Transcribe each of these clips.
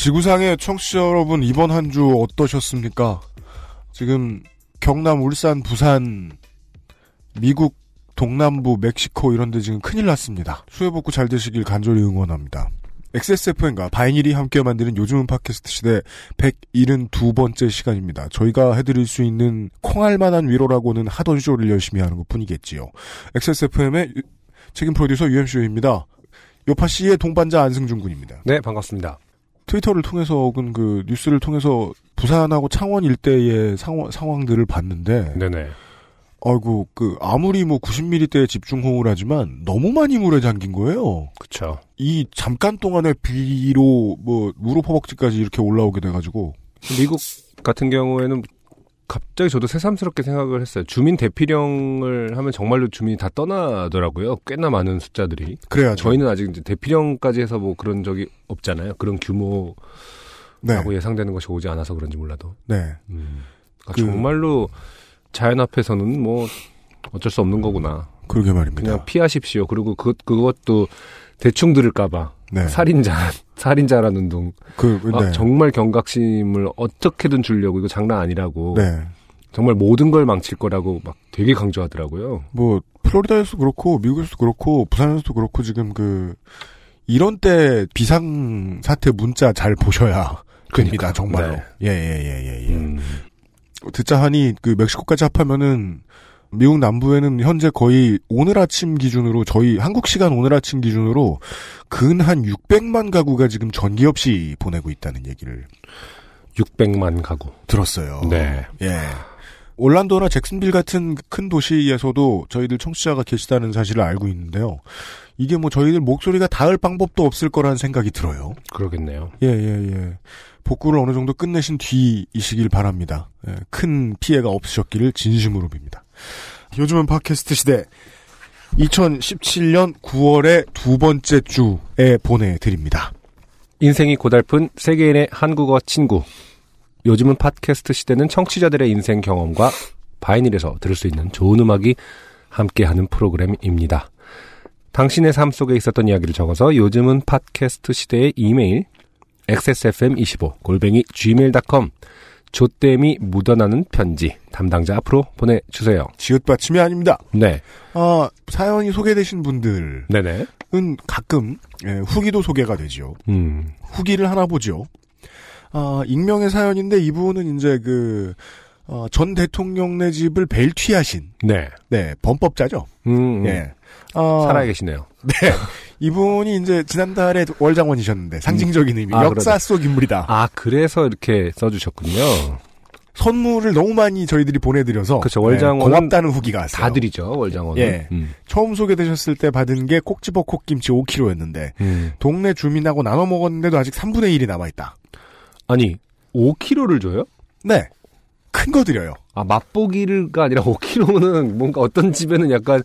지구상의 청취자 여러분 이번 한 주 어떠셨습니까? 지금 경남, 울산, 부산, 미국, 동남부, 멕시코 이런 데 지금 큰일 났습니다. 수해 복구 잘 되시길 간절히 응원합니다. XSFM과 바이닐이 함께 만드는 요즘은 팟캐스트 시대 172번째 시간입니다. 저희가 해드릴 수 있는 콩할 만한 위로라고는 하던 쇼를 열심히 하는 것 뿐이겠지요. XSFM의 책임 프로듀서 UMC입니다. 요파 씨의 동반자 안승준 군입니다. 네, 반갑습니다. 트위터를 통해서 혹은 그 뉴스를 통해서 부산하고 창원 일대의 상황, 상황들을 봤는데, 네네. 아이고, 그, 아무리 뭐 90mm대의 집중호우를 하지만 너무 많이 물에 잠긴 거예요. 그쵸. 이 잠깐 동안의 비로 뭐, 무릎 허벅지까지 이렇게 올라오게 돼 가지고, 미국 같은 경우에는 갑자기 저도 새삼스럽게 생각을 했어요. 주민 대피령을 하면 정말로 주민이 다 떠나더라고요. 꽤나 많은 숫자들이. 그래야죠. 저희는 아직 이제 대피령까지 해서 뭐 그런 적이 없잖아요. 그런 규모라고 네. 예상되는 것이 오지 않아서 그런지 몰라도. 네. 음. 그러니까 그- 정말로 자연 앞에서는 뭐 어쩔 수 없는 거구나. 그러게 말입니다. 그냥 피하십시오. 그리고 그 그것도 대충 들을까봐 네. 살인자 살인자라는 둥 그, 아, 네. 정말 경각심을 어떻게든 주려고 이거 장난 아니라고 네. 정말 모든 걸 망칠 거라고 막 되게 강조하더라고요. 뭐, 플로리다에서도 그렇고, 미국에서도 그렇고, 부산에서도 그렇고, 지금 그, 이런 때 비상 사태 문자 잘 보셔야 됩니다, 그러니까, 정말로. 네. 예, 예, 예, 예, 예. 음, 듣자 하니 그 멕시코까지 합하면은 미국 남부에는 현재 거의 오늘 아침 기준으로 저희 한국 시간 오늘 아침 기준으로 근 한 600만 가구가 지금 전기 없이 보내고 있다는 얘기를 600만 가구. 들었어요. 네. 예. 올란도나 잭슨빌 같은 큰 도시에서도 저희들 청취자가 계시다는 사실을 알고 있는데요. 이게 뭐 저희들 목소리가 닿을 방법도 없을 거라는 생각이 들어요. 그러겠네요. 예, 예, 예. 복구를 어느 정도 끝내신 뒤이시길 바랍니다. 예, 큰 피해가 없으셨기를 진심으로 빕니다. 요즘은 팟캐스트 시대 2017년 9월의 두 번째 주에 보내드립니다. 인생이 고달픈 세계인의 한국어 친구. 요즘은 팟캐스트 시대는 청취자들의 인생 경험과 바이닐에서 들을 수 있는 좋은 음악이 함께하는 프로그램입니다. 당신의 삶 속에 있었던 이야기를 적어서 요즘은 팟캐스트 시대의 이메일 xsfm25 골뱅이 gmail.com 조땜이 묻어나는 편지 담당자 앞으로 보내주세요. 지읒받침이 아닙니다. 네, 아, 사연이 소개되신 분들은 네네. 가끔 예, 후기도 소개가 되죠. 음, 후기를 하나 보죠. 아, 익명의 사연인데 이분은 이제 그, 어, 전 대통령네 집을 벨튀하신, 네, 네, 범법자죠. 음, 예. 아, 살아 계시네요. 네. 이분이 이제 지난달에 월장원이셨는데 상징적인 의미, 아, 역사 그러네. 속 인물이다. 아, 그래서 이렇게 써주셨군요. 선물을 너무 많이 저희들이 보내드려서 그쵸, 네, 월장원은 고맙다는 후기가 왔어요. 다 드리죠, 월장원은. 예. 음. 처음 소개되셨을 때 받은 게 꼭 집어 콕김치 5kg였는데 음. 동네 주민하고 나눠 먹었는데도 아직 3분의 1이 남아 있다. 아니, 5kg를 줘요? 네. 큰 거 드려요. 아, 맛보기가 아니라 5kg는 뭔가 어떤 집에는 약간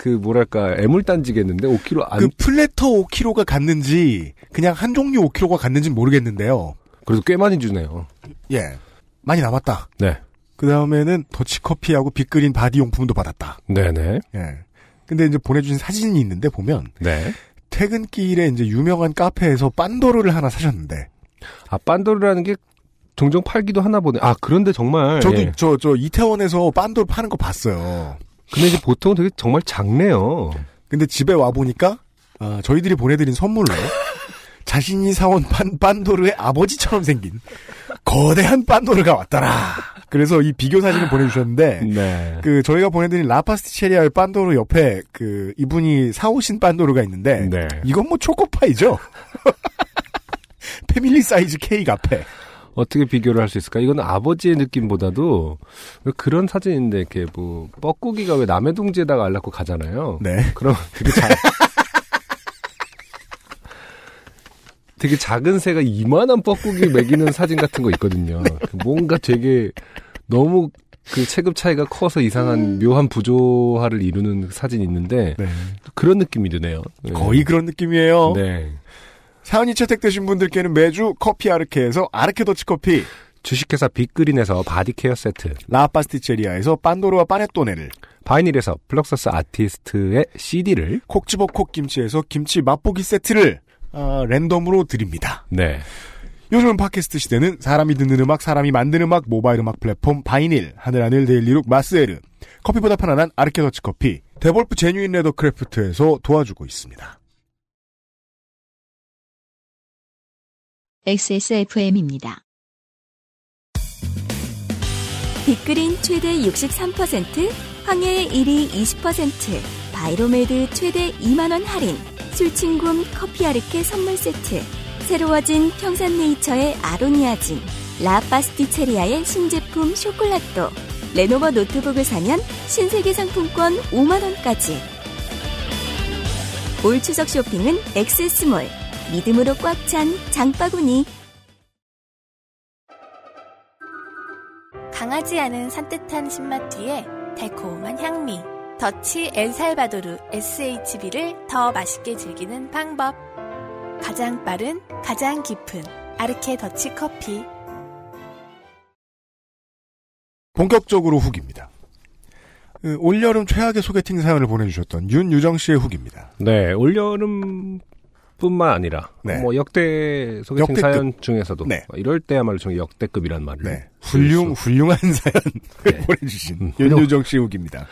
그 뭐랄까, 애물단지겠는데 5kg 안, 그 platter 5kg가 갔는지 그냥 한 종류 5kg가 갔는지 모르겠는데요. 그래도 꽤 많이 주네요. 예. 많이 남았다. 네. 그 다음에는 더치커피하고 빅그린 바디용품도 받았다. 네네. 예. 근데 이제 보내주신 사진이 있는데 보면 네. 퇴근길에 이제 유명한 카페에서 빤도르를 하나 사셨는데 아, 빤도르라는 게 종종 팔기도 하나 보네. 아, 그런데 정말. 저도 예. 저저 이태원에서 빤도르 파는 거 봤어요. 근데 이제 보통 되게 정말 작네요. 근데 집에 와 보니까 아, 저희들이 보내드린 선물로 자신이 사온 빤, 빤도르의 아버지처럼 생긴 거대한 빤도르가 왔더라. 그래서 이 비교 사진을 보내주셨는데 네. 그 저희가 보내드린 라파스티체리아의 빤도르 옆에 그 이분이 사오신 빤도르가 있는데 네. 이건 뭐 초코파이죠. 패밀리 사이즈 케이크 앞에 어떻게 비교를 할 수 있을까? 이거는 아버지의 느낌보다도 왜 그런 사진인데 이렇게 뭐 뻐꾸기가 왜 남의 둥지에다가 알라고 가잖아요. 네. 그럼 되게 잘 되게 작은 새가 이만한 뻐꾸기 먹이는 사진 같은 거 있거든요. 뭔가 되게 너무 그 체급 차이가 커서 이상한 묘한 부조화를 이루는 사진이 있는데 네. 그런 느낌이 드네요. 네. 거의 그런 느낌이에요. 네. 사연이 채택되신 분들께는 매주 커피 아르케에서 아르케 더치 커피, 주식회사 빅그린에서 body care 세트, 라파스티체리아에서 빤도르와 빠네토네를, 바이닐에서 플럭서스 아티스트의 CD를 콕 집어 콕 김치에서 김치 맛보기 세트를 아, 랜덤으로 드립니다. 네. 요즘 팟캐스트 시대는 사람이 듣는 음악, 사람이 만드는 음악, 모바일 음악 플랫폼 바이닐, 하늘하늘 daily look 마스에르, 커피보다 편안한 아르케 더치 커피, 데볼프 제뉴인 레더 크래프트에서 도와주고 있습니다. XSFM입니다. 빅그린 최대 63%, 황해의 1위 20%, 바이로메드 최대 2만원 할인, 술친굼 커피 아르케 선물 세트, 새로워진 평산네이처의 아로니아진, 라파스티체리아의 신제품 쇼콜라또, 레노버 노트북을 사면 신세계 상품권 5만원까지. 올 추석 쇼핑은 엑세스몰, 믿음으로 꽉 찬 장바구니. 강하지 않은 산뜻한 신맛 뒤에 달콤한 향미. 더치 엘살바도르 SHB를 더 맛있게 즐기는 방법. 가장 빠른, 가장 깊은 아르케 더치 커피. 본격적으로 후기입니다. 그, 올여름 최악의 소개팅 사연을 보내주셨던 윤유정 씨의 후기입니다. 네, 올여름 뿐만 아니라 네. 뭐 역대 소개팅 역대급. 사연 중에서도 네. 이럴 때야말로 좀 역대급이란 말을 네. 쓸 훌륭, 수- 훌륭한 사연 네. 보내주신 음, 윤유정 씨 후기입니다.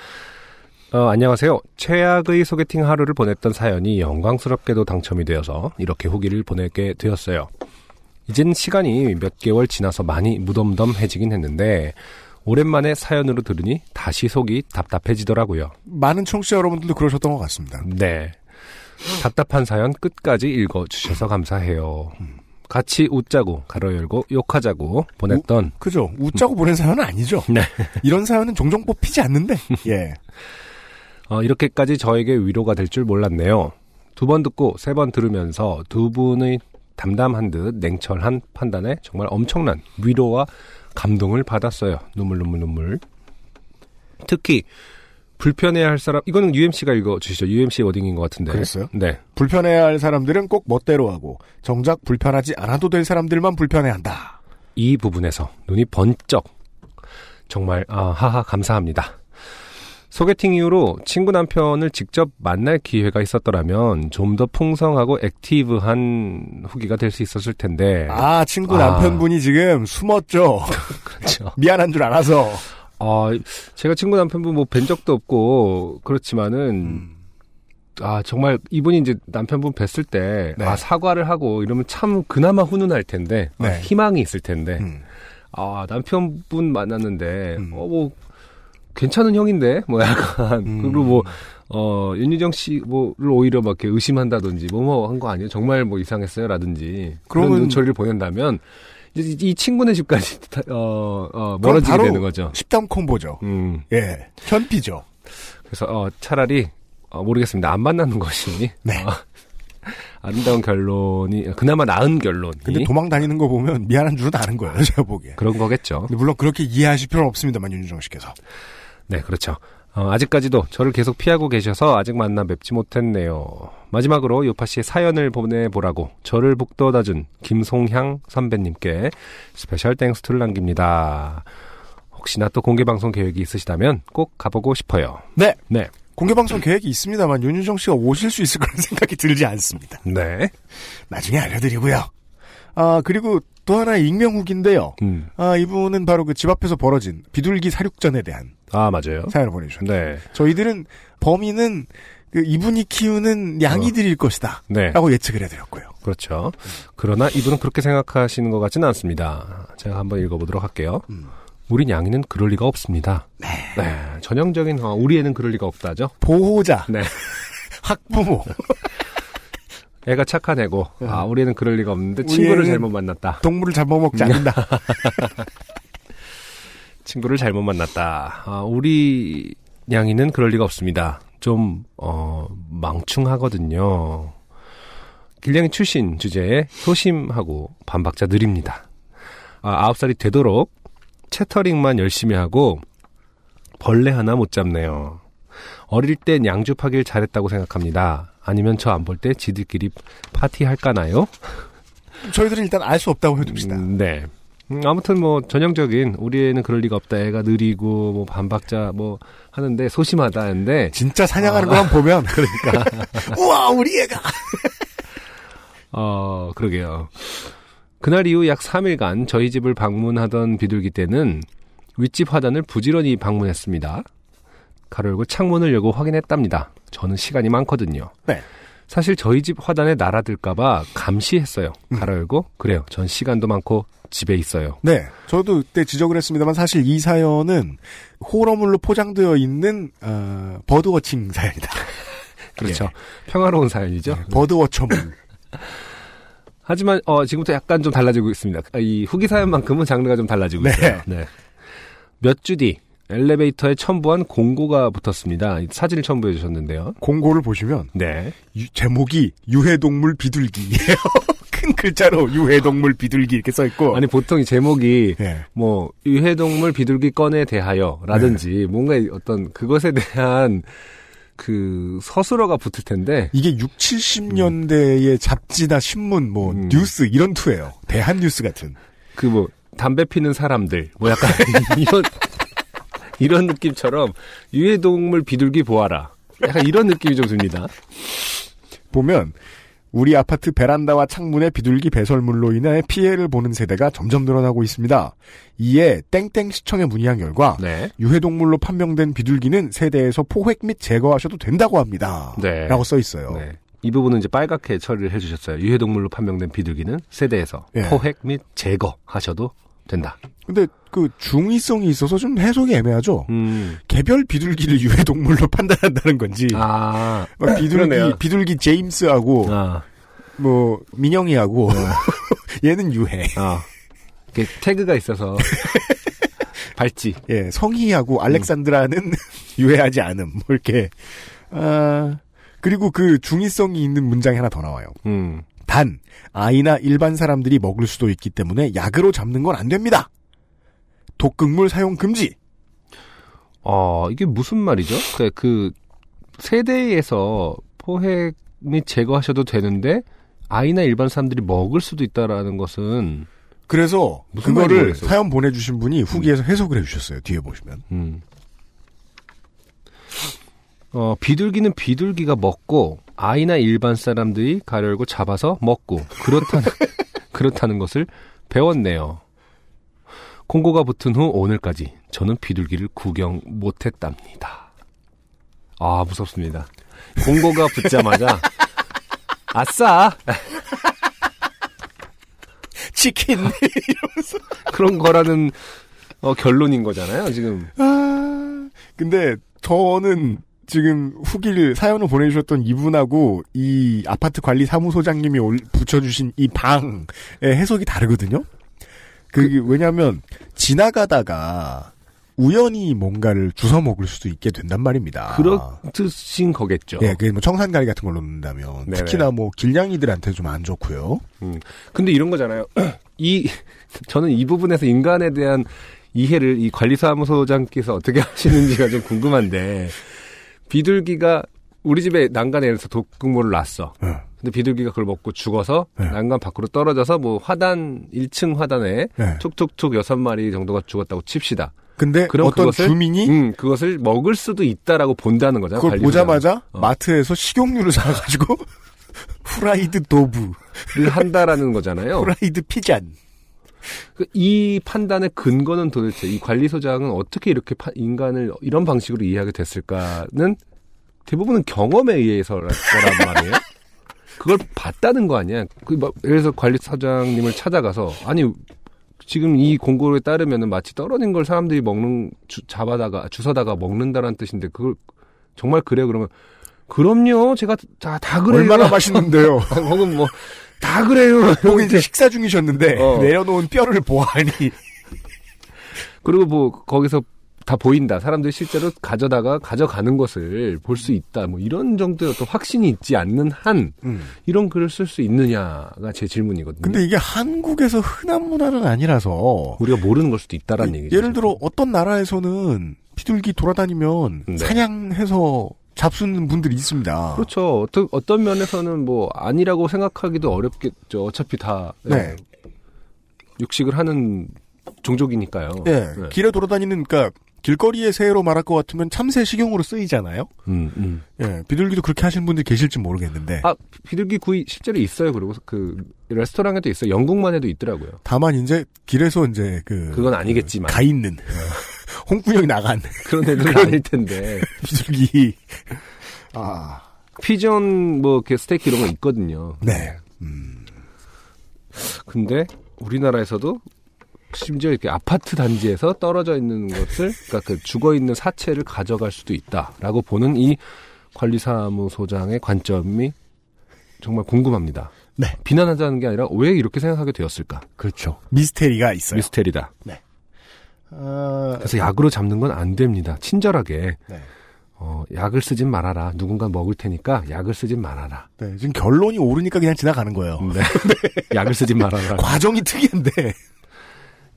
어, 안녕하세요. 최악의 소개팅 하루를 보냈던 사연이 영광스럽게도 당첨이 되어서 이렇게 후기를 보내게 되었어요. 이젠 시간이 몇 개월 지나서 많이 무덤덤해지긴 했는데 오랜만에 사연으로 들으니 다시 속이 답답해지더라고요. 많은 청취자 여러분들도 그러셨던 것 같습니다. 네. 답답한 사연 끝까지 읽어주셔서 감사해요. 같이 웃자고 가로 열고 욕하자고 보냈던 그죠? 웃자고 보낸 사연은 아니죠? 네. 이런 사연은 종종 뽑히지 않는데, 예. 어, 이렇게까지 저에게 위로가 될 줄 몰랐네요. 두 번 듣고 세 번 들으면서 두 분의 담담한 듯 냉철한 판단에 정말 엄청난 위로와 감동을 받았어요. 눈물 눈물 눈물. 특히 불편해야 할 사람 이거는 UMC가 읽어 주시죠. UMC 워딩인 것 같은데. 그랬어요? 네. 불편해야 할 사람들은 꼭 멋대로 하고, 정작 불편하지 않아도 될 사람들만 불편해한다. 이 부분에서 눈이 번쩍 정말 아, 하하 감사합니다. 소개팅 이후로 친구 남편을 직접 만날 기회가 있었더라면 좀 더 풍성하고 active한 후기가 될 수 있었을 텐데. 아, 친구 아. 남편분이 지금 숨었죠? 그렇죠. 미안한 줄 알아서. 아, 제가 친구 남편분 뭐 뵌 적도 없고 그렇지만은 음. 아 정말 이분이 이제 남편분 뵀을 때 네. 아 사과를 하고 이러면 참 그나마 훈훈할 텐데 아, 네. 희망이 있을 텐데 음. 아 남편분 만났는데 음. 어뭐 괜찮은 형인데 뭐 약간 음. 그리고 뭐 어, 윤유정 씨, 뭐를 오히려 막 이렇게 의심한다든지, 뭐, 뭐, 한 거 아니에요? 정말 뭐 이상했어요? 라든지. 그런 눈초리를 보낸다면, 이, 이 친구네 집까지, 다- 어, 어, 멀어지게 되는 거죠. 십담 콤보죠. 음. 예. 현피죠. 그래서, 어, 차라리, 어, 모르겠습니다. 안 만나는 것이, 네. 어, 아름다운 결론이, 그나마 나은 결론이. 근데 도망 다니는 거 보면 미안한 줄은 아는 거예요, 제가 보기에. 그런 거겠죠. 물론 그렇게 이해하실 필요는 없습니다만, 윤유정 씨께서. 네, 그렇죠. 어, 아직까지도 저를 계속 피하고 계셔서 아직 만나 뵙지 못했네요. 마지막으로 요파 씨의 사연을 보내보라고 저를 북돋아준 김송향 선배님께 special thanks to를 남깁니다. 혹시나 또 공개방송 계획이 있으시다면 꼭 가보고 싶어요. 네. 네. 공개방송 계획이 있습니다만, 윤유정 씨가 오실 수 있을 거라는 생각이 들지 않습니다. 네. 나중에 알려드리고요. 아, 그리고 또 하나의 익명 후기인데요. 음. 아, 이분은 바로 그 집 앞에서 벌어진 비둘기 사육전에 대한 아, 맞아요. 사연을 보내주셨네요. 네. 저희들은 범인은 그 이분이 키우는 양이들일 것이다. 네. 라고 예측을 해드렸고요. 그렇죠. 그러나 이분은 그렇게 생각하시는 것 같지는 않습니다. 제가 한번 읽어보도록 할게요. 음. 우린 양이는 그럴 리가 없습니다. 네. 전형적인 어, 우리 애는 그럴 리가 없다죠. 보호자, 네. 학부모, 애가 착한 애고 아 우리 애는 그럴 리가 없는데 우리 친구를 잘못 만났다. 동물을 잡아먹지 않는다. 친구를 잘못 만났다. 아, 우리 양이는 그럴 리가 없습니다. 좀 어, 망충하거든요. 길냥이 출신 주제에 소심하고 반박자 느립니다. 아, 아홉 살이 되도록 채터링만 열심히 하고 벌레 하나 못 잡네요. 어릴 땐 양주 파길 잘했다고 생각합니다. 아니면 저 안 볼 때 지들끼리 파티할까나요? 저희들은 일단 알 수 없다고 해둡시다. 음, 네. 음, 아무튼 뭐 전형적인 우리 애는 그럴 리가 없다. 애가 느리고 뭐 반박자 뭐 하는데 소심하다는데 진짜 사냥하는 것만 보면 그러니까 우와 우리 애가 어 그러게요. 그날 이후 약 3일간 저희 집을 방문하던 비둘기 때는 윗집 화단을 부지런히 방문했습니다. 가로 열고 창문을 열고 확인했답니다. 저는 시간이 많거든요. 네. 사실 저희 집 화단에 날아들까봐 감시했어요. 가로 열고 그래요. 전 시간도 많고 집에 있어요. 네, 저도 그때 지적을 했습니다만 사실 이 사연은 호러물로 포장되어 있는 어, 버드워칭 사연이다. 그렇죠. 평화로운 사연이죠. 네, 버드워처물. 하지만 어, 지금부터 약간 좀 달라지고 있습니다. 아, 이 후기 사연만큼은 장르가 좀 달라지고 네. 있어요. 네. 몇 주 뒤 엘리베이터에 첨부한 공고가 붙었습니다. 이 사진을 첨부해 주셨는데요. 공고를 보시면 네. 유- 제목이 유해동물 비둘기예요. 큰 글자로 유해동물 비둘기 이렇게 써 있고. 아니 보통 이 제목이 예. 뭐 유해동물 비둘기 건에 대하여라든지 네. 뭔가 어떤 그것에 대한 그 서술어가 붙을 텐데 이게 6, 70년대의 잡지나 신문, 뭐 음. 뉴스 이런 투예요. 대한 뉴스 같은. 그 뭐 담배 피는 사람들 뭐 약간 이런 이런 느낌처럼 유해동물 비둘기 보아라. 약간 이런 느낌이 좀 듭니다. 보면 우리 아파트 베란다와 창문에 비둘기 배설물로 인해 피해를 보는 세대가 점점 늘어나고 있습니다. 이에 땡땡 시청에 문의한 결과 네. 유해동물로 판명된 비둘기는 세대에서 포획 및 제거하셔도 된다고 합니다. 네. 라고 써 있어요. 네. 이 부분은 이제 빨갛게 처리를 해주셨어요. 유해동물로 판명된 비둘기는 세대에서 예. 포획 및 제거하셔도 된다. 근데 그 중의성이 있어서 좀 해석이 애매하죠. 음. 개별 비둘기를 유해 동물로 판단한다는 건지. 아. 막 비둘기, 그러네요. 비둘기 제임스하고, 아. 뭐, 민영이하고, 얘는 유해. 아. 이렇게 태그가 있어서 발찌. 예, 성희하고 알렉산드라는 유해하지 않음. 뭐 이렇게. 아, 그리고 그 중의성이 있는 문장이 하나 더 나와요. 음. 단, 아이나 일반 사람들이 먹을 수도 있기 때문에 약으로 잡는 건 안 됩니다. 독극물 사용 금지. 어, 이게 무슨 말이죠? 그, 그, 세대에서 포획 및 제거하셔도 되는데, 아이나 일반 사람들이 먹을 수도 있다라는 것은, 그래서 그거를. 사연 보내주신 분이 후기에서 해석을 해주셨어요. 뒤에 보시면. 음. 어, 비둘기는 비둘기가 먹고, 아이나 일반 사람들이 가려고 잡아서 먹고, 그렇다는, 그렇다는 것을 배웠네요. 공고가 붙은 후 오늘까지 저는 비둘기를 구경 못했답니다. 아, 무섭습니다. 공고가 붙자마자, 아싸! 치킨. 그런 거라는, 어, 결론인 거잖아요, 지금. 아, 근데 저는 지금 후기를 사연을 보내주셨던 이분하고 이 아파트 관리 사무소장님이 올- 붙여주신 이 방의 해석이 다르거든요. 그, 왜냐하면 지나가다가 우연히 뭔가를 주워 먹을 수도 있게 된단 말입니다. 그렇듯인 거겠죠. 예, 그뭐 청산가리 같은 걸로 넣는다면 네네. 특히나 뭐 길냥이들한테 좀 안 좋고요. 음. 근데 이런 거잖아요. 이 저는 이 부분에서 인간에 대한 이해를 이 관리사무소장께서 어떻게 하시는지가 좀 궁금한데 비둘기가 우리 집에 난간에서 독극물을 놨어. 어. 근데 비둘기가 그걸 먹고 죽어서 네. 난간 밖으로 떨어져서 뭐 화단 1층 화단에 네. 툭툭툭 여섯 마리 정도가 죽었다고 칩시다. 근데 그럼 어떤 그것을 주민이 음, 그것을 먹을 수도 있다라고 본다는 거잖아요. 그걸. 보자마자 어. 마트에서 식용유를 사가지고 후라이드 도브, 를 한다라는 거잖아요. 후라이드 피잔. 그이 판단의 근거는 도대체 이 관리소장은 어떻게 이렇게 파- 인간을 이런 방식으로 이해하게 됐을까는 대부분은 경험에 의해서라는 거란 말이에요. 그걸 봤다는 거 아니야. 그 막, 예를 들어서 관리사장님을 찾아가서 아니 지금 이 공고에 따르면은 마치 떨어진 걸 사람들이 먹는 주, 잡아다가 주워다가 먹는다라는 뜻인데 그걸 정말 그래 그러면 그럼요 제가 다, 다 그래요. 얼마나 맛있는데요. 혹은 뭐 다 그래요. 혹은 이제 식사 중이셨는데 어. 내려놓은 뼈를 보아하니 그리고 뭐 거기서 다 보인다. 사람들이 실제로 가져다가 가져가는 것을 볼 수 있다. 뭐 이런 정도의 어떤 확신이 있지 않는 한 음. 이런 글을 쓸 수 있느냐가 제 질문이거든요. 근데 이게 한국에서 흔한 문화는 아니라서 우리가 모르는 걸 수도 있다라는 얘기죠. 예를 들어 어떤 나라에서는 비둘기 돌아다니면 네. 사냥해서 잡수는 분들이 있습니다. 그렇죠. 어떤, 어떤 면에서는 뭐 아니라고 생각하기도 어렵겠죠. 어차피 다 네. 육식을 하는 종족이니까요. 예, 네. 길에 돌아다니는 그러니까 길거리의 새로 말할 것 같으면 참새 식용으로 쓰이잖아요. 음, 음. 예, 비둘기도 그렇게 하시는 분들이 계실지 모르겠는데 아, 비둘기 구이 실제로 있어요. 그리고 그 레스토랑에도 있어요. 영국만 해도 있더라고요. 다만 이제 길에서 이제 그 그건 아니겠지만 가 있는 홍군형이 나간 그런 애들은 아닐 텐데 비둘기 아 피전 뭐 이렇게 스테이크 이런 거 있거든요. 네. 음, 근데 우리나라에서도 심지어 이렇게 아파트 단지에서 떨어져 있는 것을 그러니까 그 죽어 있는 사체를 가져갈 수도 있다라고 보는 이 관리사무소장의 관점이 정말 궁금합니다. 네. 비난하자는 게 아니라 왜 이렇게 생각하게 되었을까? 그렇죠. 미스테리가 있어요. 미스테리다. 아, 그래서 약으로 잡는 건 안 됩니다. 친절하게 네. 어, 약을 쓰진 말아라. 누군가 먹을 테니까 약을 쓰진 말아라. 네, 지금 결론이 오르니까 그냥 지나가는 거예요. 네. 약을 쓰진 말아라. 과정이 특이한데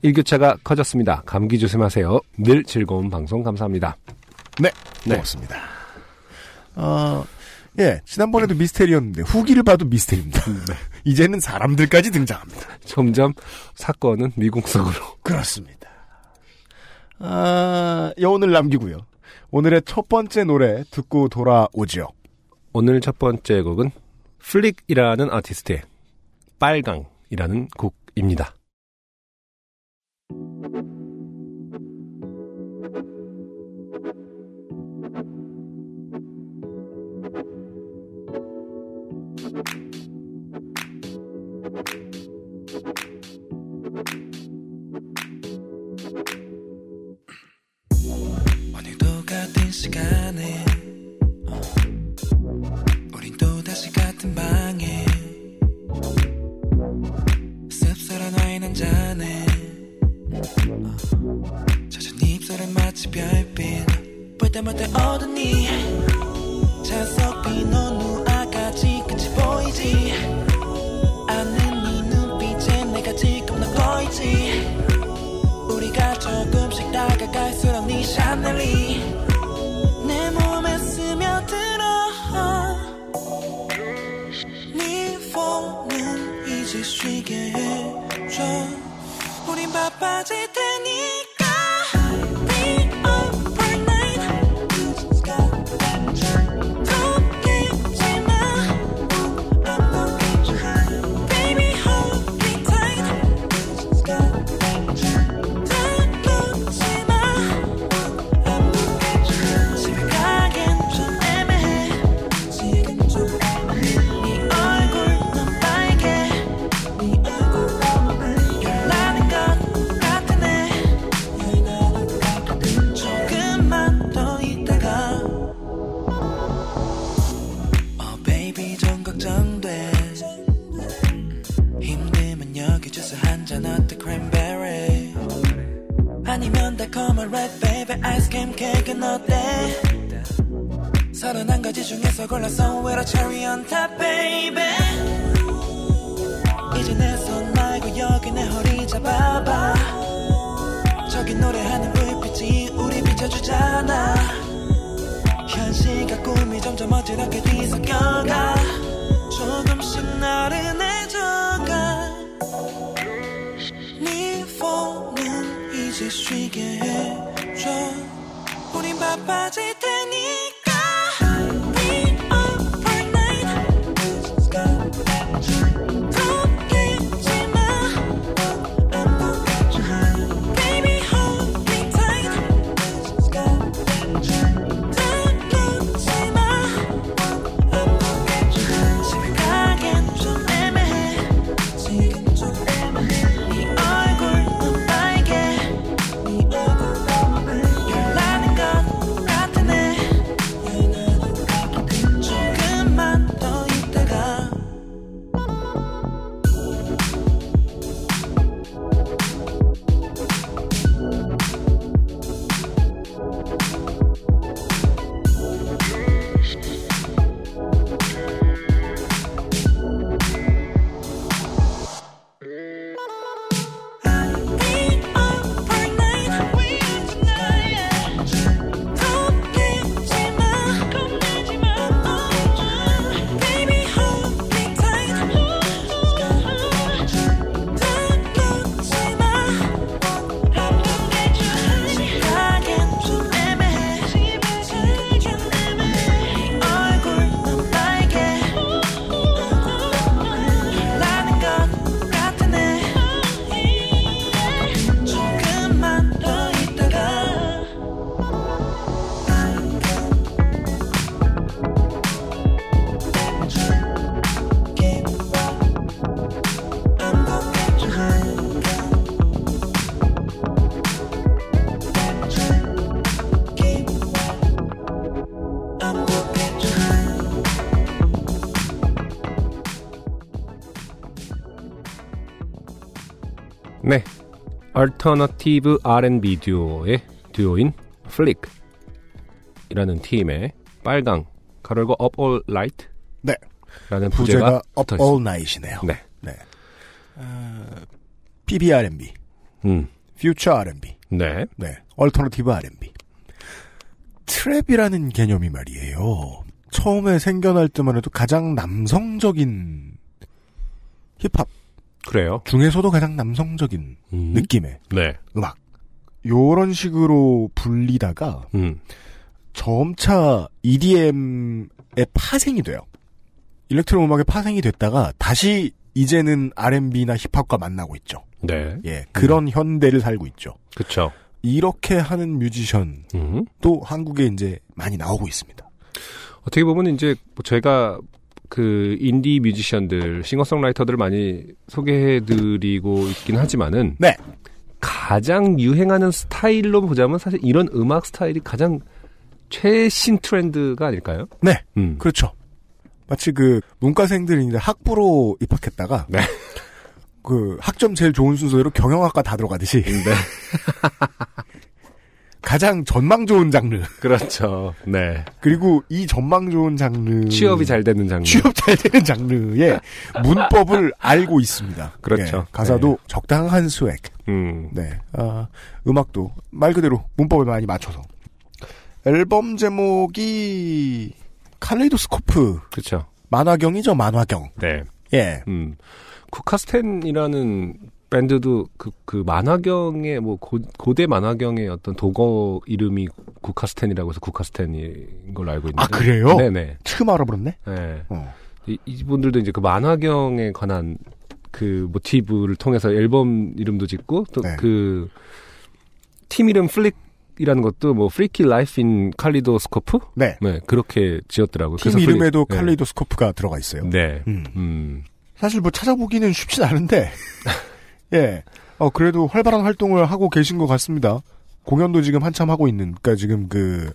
일교차가 커졌습니다. 감기 조심하세요. 늘 즐거운 방송 감사합니다. 네, 네. 고맙습니다. 어, 예, 지난번에도 미스테리였는데 후기를 봐도 미스테리입니다. 네. 이제는 사람들까지 등장합니다. 점점 사건은 미궁석으로. 그렇습니다. 아, 여운을 남기고요. 오늘의 첫 번째 노래 듣고 돌아오죠. 오늘 첫 번째 곡은 플릭이라는 아티스트의 빨강이라는 곡입니다. 시간에 어, 우린 또 다시 같은 방에. 씁쓸한 와인 한 잔에 어, 젖은 입술에 마치 별빛. 볼 때마다 어두니 자석 비는 누아까지 끝이 보이지? 않는 네 눈빛에 내가 지금 나 보이지? 우리가 조금씩 다가갈수록 네 샤넬이 바빠질 테니까 골라서 with a cherry on top baby. 이제 내 손 말고 여기 내 허리 잡아봐. 저기 노래하는 불빛이 우리 비춰주잖아. 현실과 꿈이 점점 어지럽게 뒤섞여가. 조금씩 나른해져가. 네 폰은 이제 쉬게 해줘. 우린 바빠질 alternative R&B 듀오의 듀오인 플릭이라는 팀의 빨강 가로고 Up All Night 네. 라는 부제가 부제가 Up. All Night이네요. 네. 어, PB R&B, 음. Future R&B, 네. 네, Alternative R&B. 트랩이라는 개념이 말이에요. 처음에 생겨날 때만 해도 가장 남성적인 힙합 그래요. 중에서도 가장 남성적인 음. 느낌의 네. 음악. 요런 식으로 불리다가 음. 점차 EDM의 파생이 돼요. 일렉트로 음악의 파생이 됐다가 다시 이제는 R&B나 힙합과 만나고 있죠. 네. 예, 그런 현대를 살고 있죠. 그쵸. 이렇게 하는 뮤지션도 음. 한국에 이제 많이 나오고 있습니다. 어떻게 보면 이제 뭐 제가 그 인디 뮤지션들, 싱어송라이터들을 많이 소개해드리고 있긴 하지만은 네. 가장 유행하는 스타일로 보자면 사실 이런 음악 스타일이 가장 최신 트렌드가 아닐까요? 네, 음. 그렇죠. 마치 그 문과생들이 이제 학부로 입학했다가 네. 그 학점 제일 좋은 순서대로 경영학과 다 들어가듯이 네. 가장 전망 좋은 장르 그렇죠. 네. 그리고 이 전망 좋은 장르 취업이 잘 되는 장르. 취업 잘 되는 장르의 문법을 알고 있습니다. 그렇죠. 예, 가사도 적당한 swag. 음. 네. 아, 음악도 말 그대로 문법을 많이 맞춰서. 앨범 제목이 Kaleidoscope 그렇죠. 만화경이죠, 만화경. 네. 예. 음. 쿠카스텐이라는 밴드도 그, 그 만화경의 뭐 고, 고대 만화경의 어떤 도거 이름이 쿠카스텐이라고 해서 쿠카스텐인 걸로 알고 있는데. 아, 그래요? 네네. 처음 알아버렸네? 네. 어. 이, 이분들도 이제 그 만화경에 관한 그 모티브를 통해서 앨범 이름도 짓고 또 네. 그팀 이름 플릭 이라는 것도 뭐 Freaky Life In Kaleidoscope? 네. 네, 그렇게 지었더라고요. 팀 그래서 플릭- 이름에도 네. 칼레이도스코프가 들어가 있어요. 네. 음. 음. 사실 뭐 찾아보기는 쉽진 않은데, 예. 어, 그래도 활발한 활동을 하고 계신 것 같습니다. 공연도 지금 한참 하고 있는, 그니까 지금 그,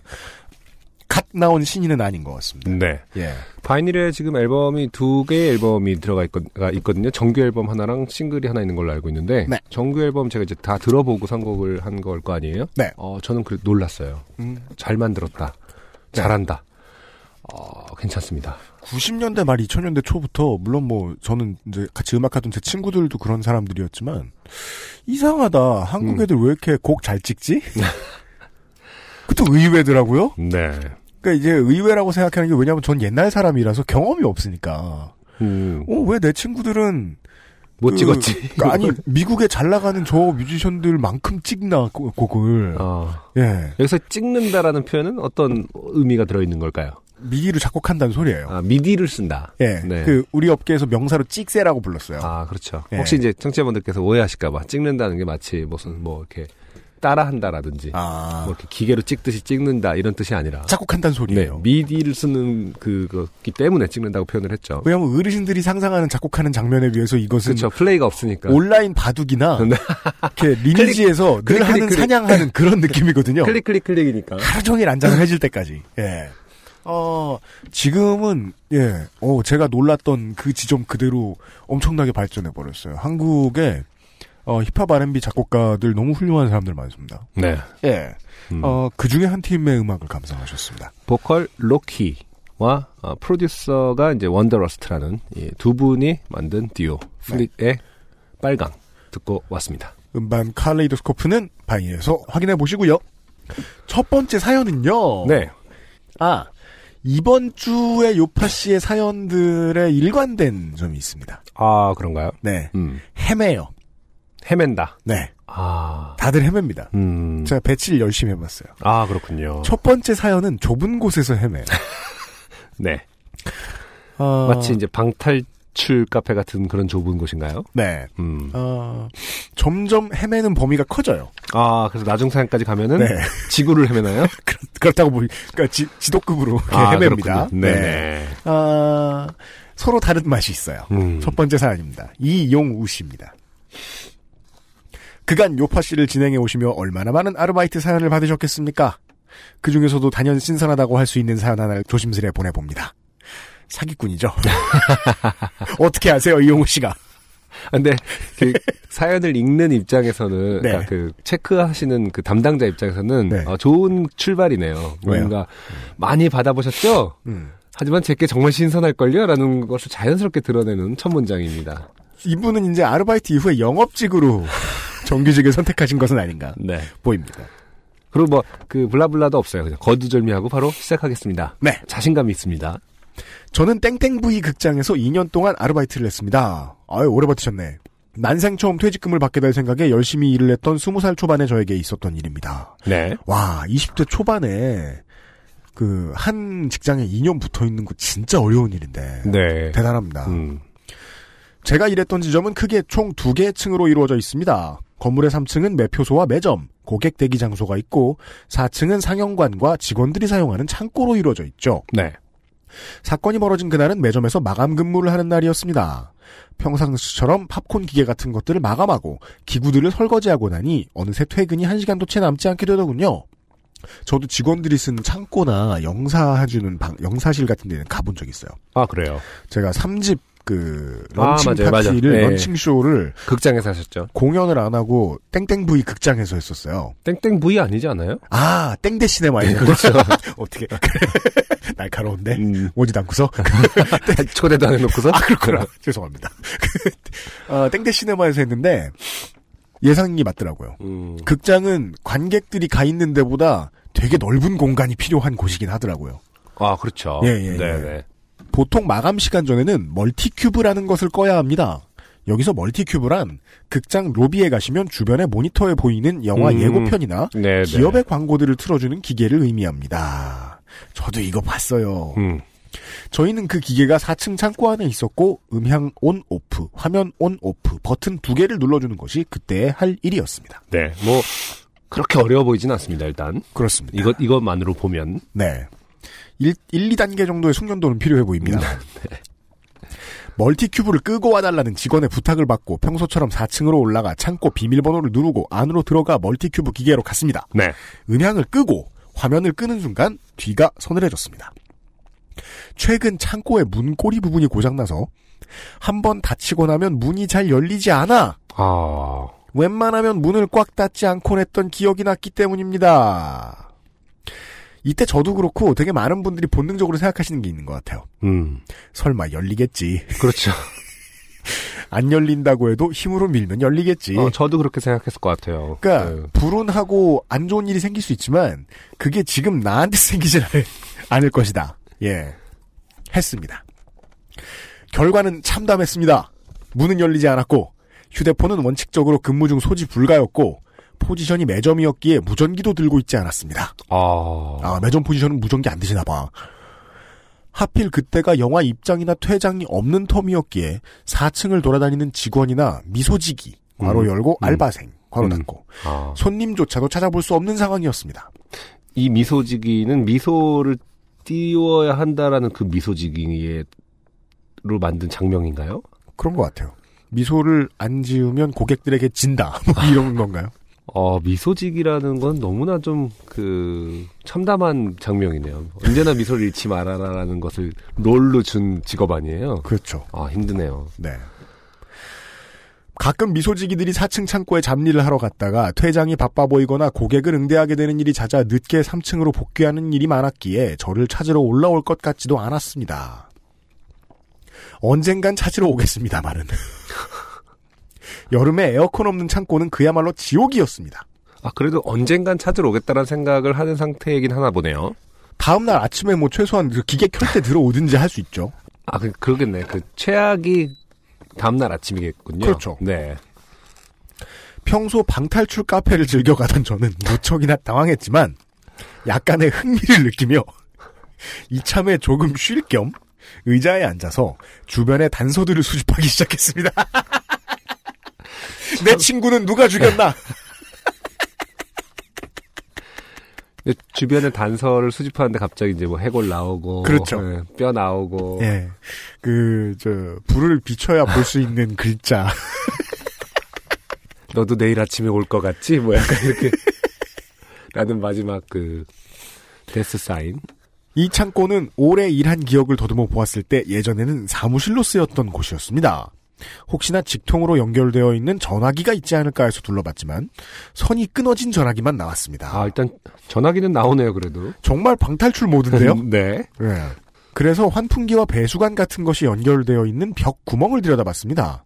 갓 나온 신인은 아닌 것 같습니다. 네. 예. 바이닐에 지금 앨범이 두 개의 앨범이 들어가 있거, 가 있거든요. 정규 앨범 하나랑 싱글이 하나 있는 걸로 알고 있는데 네. 정규 앨범 제가 이제 다 들어보고 선곡을 한 걸 거 아니에요? 네. 어, 저는 그 놀랐어요. 음, 잘 만들었다. 네. 잘한다. 어, 괜찮습니다. 90년대 말 2000년대 초부터, 물론 뭐, 저는 이제 같이 음악하던 제 친구들도 그런 사람들이었지만, 이상하다. 한국 음. 애들 왜 이렇게 곡 잘 찍지? 그것도 의외더라고요? 네. 그니까 이제 의외라고 생각하는 게 왜냐면 전 옛날 사람이라서 경험이 없으니까. 음, 어, 왜 내 친구들은 못 그, 찍었지. 그, 아니 미국에 잘 나가는 저 뮤지션들만큼 찍나 고- 곡을 어, 예 여기서 찍는다라는 표현은 어떤 의미가 들어 있는 걸까요? 미디를 작곡한다는 소리예요. 아, 미디를 쓴다. 예, 네. 그 우리 업계에서 명사로 찍새라고 불렀어요. 아, 그렇죠. 예. 혹시 이제 청취자분들께서 오해하실까 봐 찍는다는 게 마치 무슨 뭐 이렇게 따라한다라든지 아, 뭐 이렇게 기계로 찍듯이 찍는다 이런 뜻이 아니라 작곡한다는 네, 소리예요. 미디를 쓰는 그거기 때문에 찍는다고 표현을 했죠. 왜냐하면 어르신들이 상상하는 작곡하는 장면에 비해서 이것은 그렇죠. 플레이가 없으니까. 온라인 바둑이나 네. 이렇게 리니지에서 늘 클릭, 하는 클릭, 클릭. 사냥하는 그런 느낌이거든요. 클릭 클릭 클릭이니까. 하루 종일 안장을 해질 때까지. 예. 어, 지금은, 예, 어, 제가 놀랐던 그 지점 그대로 엄청나게 발전해버렸어요. 한국에, 어, 힙합 R&B 작곡가들 너무 훌륭한 사람들 많습니다. 네. 예. 음. 어, 그 중에 한 팀의 음악을 감상하셨습니다. 보컬 로키와 어, 프로듀서가 이제 원더러스트라는 이두 분이 만든 듀오 플릭의 빨강 듣고 왔습니다. 음반 칼레이도스코프는 바이에서 확인해 보시고요. 첫 번째 사연은요. 네. 아, 이번 주에 요파 씨의 사연들에 일관된 점이 있습니다. 아 그런가요? 네. 음. 헤매요. 헤맨다. 네. 아. 다들 헤맵니다. 음. 제가 배치를 열심히 해봤어요. 아 그렇군요. 첫 번째 사연은 좁은 곳에서 헤매요. 네. 어, 마치 이제 방탈 출 카페 같은 그런 좁은 곳인가요? 네. 음. 어, 점점 헤매는 범위가 커져요. 아 그래서 나중산까지 가면은 네. 지구를 헤매나요? 그렇 다고 보니, 그러니까 지, 지도급으로 아, 헤맵니다. 그렇군요. 네네. 아, 서로 다른 맛이 있어요. 음. 첫 번째 사연입니다. 이용우 씨입니다. 그간 요파 씨를 진행해 오시며 얼마나 많은 아르바이트 사연을 받으셨겠습니까? 그 중에서도 단연 신선하다고 할 수 있는 사연 하나를 조심스레 보내봅니다. 사기꾼이죠. 어떻게 아세요, 이용우 씨가? 근데 그 사연을 읽는 입장에서는 네. 그러니까 그 체크하시는 그 담당자 입장에서는 네. 어, 좋은 출발이네요. 왜요? 뭔가 많이 받아보셨죠? 음. 하지만 제게 정말 신선할걸요? 라는 것을 자연스럽게 드러내는 첫 문장입니다. 이분은 이제 아르바이트 이후에 영업직으로 정규직을 선택하신 것은 아닌가 네. 보입니다. 그리고 뭐, 그, 블라블라도 없어요. 그냥 거두절미하고 바로 시작하겠습니다. 네. 자신감이 있습니다. 저는 땡땡브이 극장에서 2년 동안 아르바이트를 했습니다. 아유, 오래 버티셨네. 난생 처음 퇴직금을 받게 될 생각에 열심히 일을 했던 20살 초반의 저에게 있었던 일입니다. 네. 와, 20대 초반에 그 한 직장에 2년 붙어 있는 거 진짜 어려운 일인데. 네. 대단합니다. 음. 제가 일했던 지점은 크게 총 두 개의 층으로 이루어져 있습니다. 건물의 3층은 매표소와 매점, 고객 대기 장소가 있고 4층은 상영관과 직원들이 사용하는 창고로 이루어져 있죠. 네. 사건이 벌어진 그날은 매점에서 마감 근무를 하는 날이었습니다. 평상시처럼 팝콘 기계 같은 것들을 마감하고 기구들을 설거지하고 나니 어느새 퇴근이 한시간도채 남지 않게 되더군요. 저도 직원들이 쓰는 창고나 영사해주는 방, 영사실 같은 데는 가본 적 있어요. 아, 그래요. 제가 3집 그 아, 런칭 맞아요, 맞아요. 파티를 네. 런칭 쇼를 극장에서 하셨죠. 공연을 안 하고 땡땡V 극장에서 했었어요. 땡땡 V 아니지 않아요? 아 땡데 시네마에서 그렇죠. 어떻게 날카로운데 음. 오지도 않고서 초대도 안 해놓고서? 아 그렇구나 죄송합니다. 어, 땡데 시네마에서 했는데 예상이 맞더라고요. 음. 극장은 관객들이 가 있는 데보다 되게 넓은 공간이 필요한 곳이긴 하더라고요. 아, 그렇죠. 예, 예, 네, 예. 네. 보통 마감 시간 전에는 멀티큐브라는 것을 꺼야 합니다. 여기서 멀티큐브란 극장 로비에 가시면 주변에 모니터에 보이는 영화 음. 예고편이나 네, 기업의 광고들을 틀어주는 기계를 의미합니다. 저도 이거 봤어요. 음. 저희는 그 기계가 4층 창고 안에 있었고 음향 on off, 화면 on off 버튼 두 개를 눌러주는 것이 그때의 할 일이었습니다. 네. 뭐, 그렇게 어려워 보이진 않습니다, 일단. 그렇습니다. 이것, 이것만으로 보면. 네. 1, 1 2단계 정도의 숙련도는 필요해 보입니다. 네. 멀티큐브를 끄고 와달라는 직원의 부탁을 받고 평소처럼 4층으로 올라가 창고 비밀번호를 누르고 안으로 들어가 멀티큐브 기계로 갔습니다. 네. 음향을 끄고 화면을 끄는 순간 뒤가 서늘해졌습니다. 최근 창고의 문고리 부분이 고장나서 한 번 닫히고 나면 문이 잘 열리지 않아 아, 웬만하면 문을 꽉 닫지 않고 냈던 기억이 났기 때문입니다. 이때 저도 그렇고 되게 많은 분들이 본능적으로 생각하시는 게 있는 것 같아요. 음. 설마 열리겠지. 그렇죠. 안 열린다고 해도 힘으로 밀면 열리겠지. 어, 저도 그렇게 생각했을 것 같아요. 그러니까 네. 불운하고 안 좋은 일이 생길 수 있지만 그게 지금 나한테 생기지 않을, 않을 것이다. 예. 했습니다. 결과는 참담했습니다. 문은 열리지 않았고 휴대폰은 원칙적으로 근무 중 소지 불가였고 포지션이 매점이었기에 무전기도 들고 있지 않았습니다. 아, 아, 매점 포지션은 무전기 안 드시나 봐. 하필 그때가 영화 입장이나 퇴장이 없는 텀이었기에 4층을 돌아다니는 직원이나 미소지기, 괄호 음, 열고 음. 알바생, 괄호 음. 닫고, 아. 손님조차도 찾아볼 수 없는 상황이었습니다. 이 미소지기는 미소를 띄워야 한다라는 그 미소지기로 만든 장면인가요? 그런 것 같아요. 미소를 안 지으면 고객들에게 진다. 뭐 이런 건가요? 어, 미소지기라는 건 너무나 좀, 그, 참담한 장면이네요. 언제나 미소를 잃지 말아라라는 것을 롤로 준 직업 아니에요? 그렇죠. 아, 힘드네요. 네. 가끔 미소지기들이 4층 창고에 잡일을 하러 갔다가 퇴장이 바빠 보이거나 고객을 응대하게 되는 일이 잦아 늦게 3층으로 복귀하는 일이 많았기에 저를 찾으러 올라올 것 같지도 않았습니다. 언젠간 찾으러 오겠습니다만은. 여름에 에어컨 없는 창고는 그야말로 지옥이었습니다. 아, 그래도 언젠간 찾으러 오겠다는 생각을 하는 상태이긴 하나 보네요. 다음날 아침에 뭐 최소한 그 기계 켤 때 들어오든지 할 수 있죠. 아, 그, 그러겠네. 그, 최악이 다음날 아침이겠군요. 그렇죠. 네. 평소 방탈출 카페를 즐겨가던 저는 무척이나 당황했지만 약간의 흥미를 느끼며 이참에 조금 쉴 겸 의자에 앉아서 주변의 단서들을 수집하기 시작했습니다. 내 친구는 누가 죽였나? 주변에 단서를 수집하는데 갑자기 이제 뭐 해골 나오고. 그렇죠. 예, 뼈 나오고. 예. 그, 저, 불을 비춰야 볼 수 있는 글자. 너도 내일 아침에 올 것 같지? 뭐 약간 이렇게. 라는 마지막 그, 데스 사인. 이 창고는 오래 일한 기억을 더듬어 보았을 때 예전에는 사무실로 쓰였던 곳이었습니다. 혹시나 직통으로 연결되어 있는 전화기가 있지 않을까 해서 둘러봤지만 선이 끊어진 전화기만 나왔습니다. 아, 일단 전화기는 나오네요, 그래도. 정말 방탈출 모드인데요. 네. 네. 그래서 환풍기와 배수관 같은 것이 연결되어 있는 벽 구멍을 들여다봤습니다.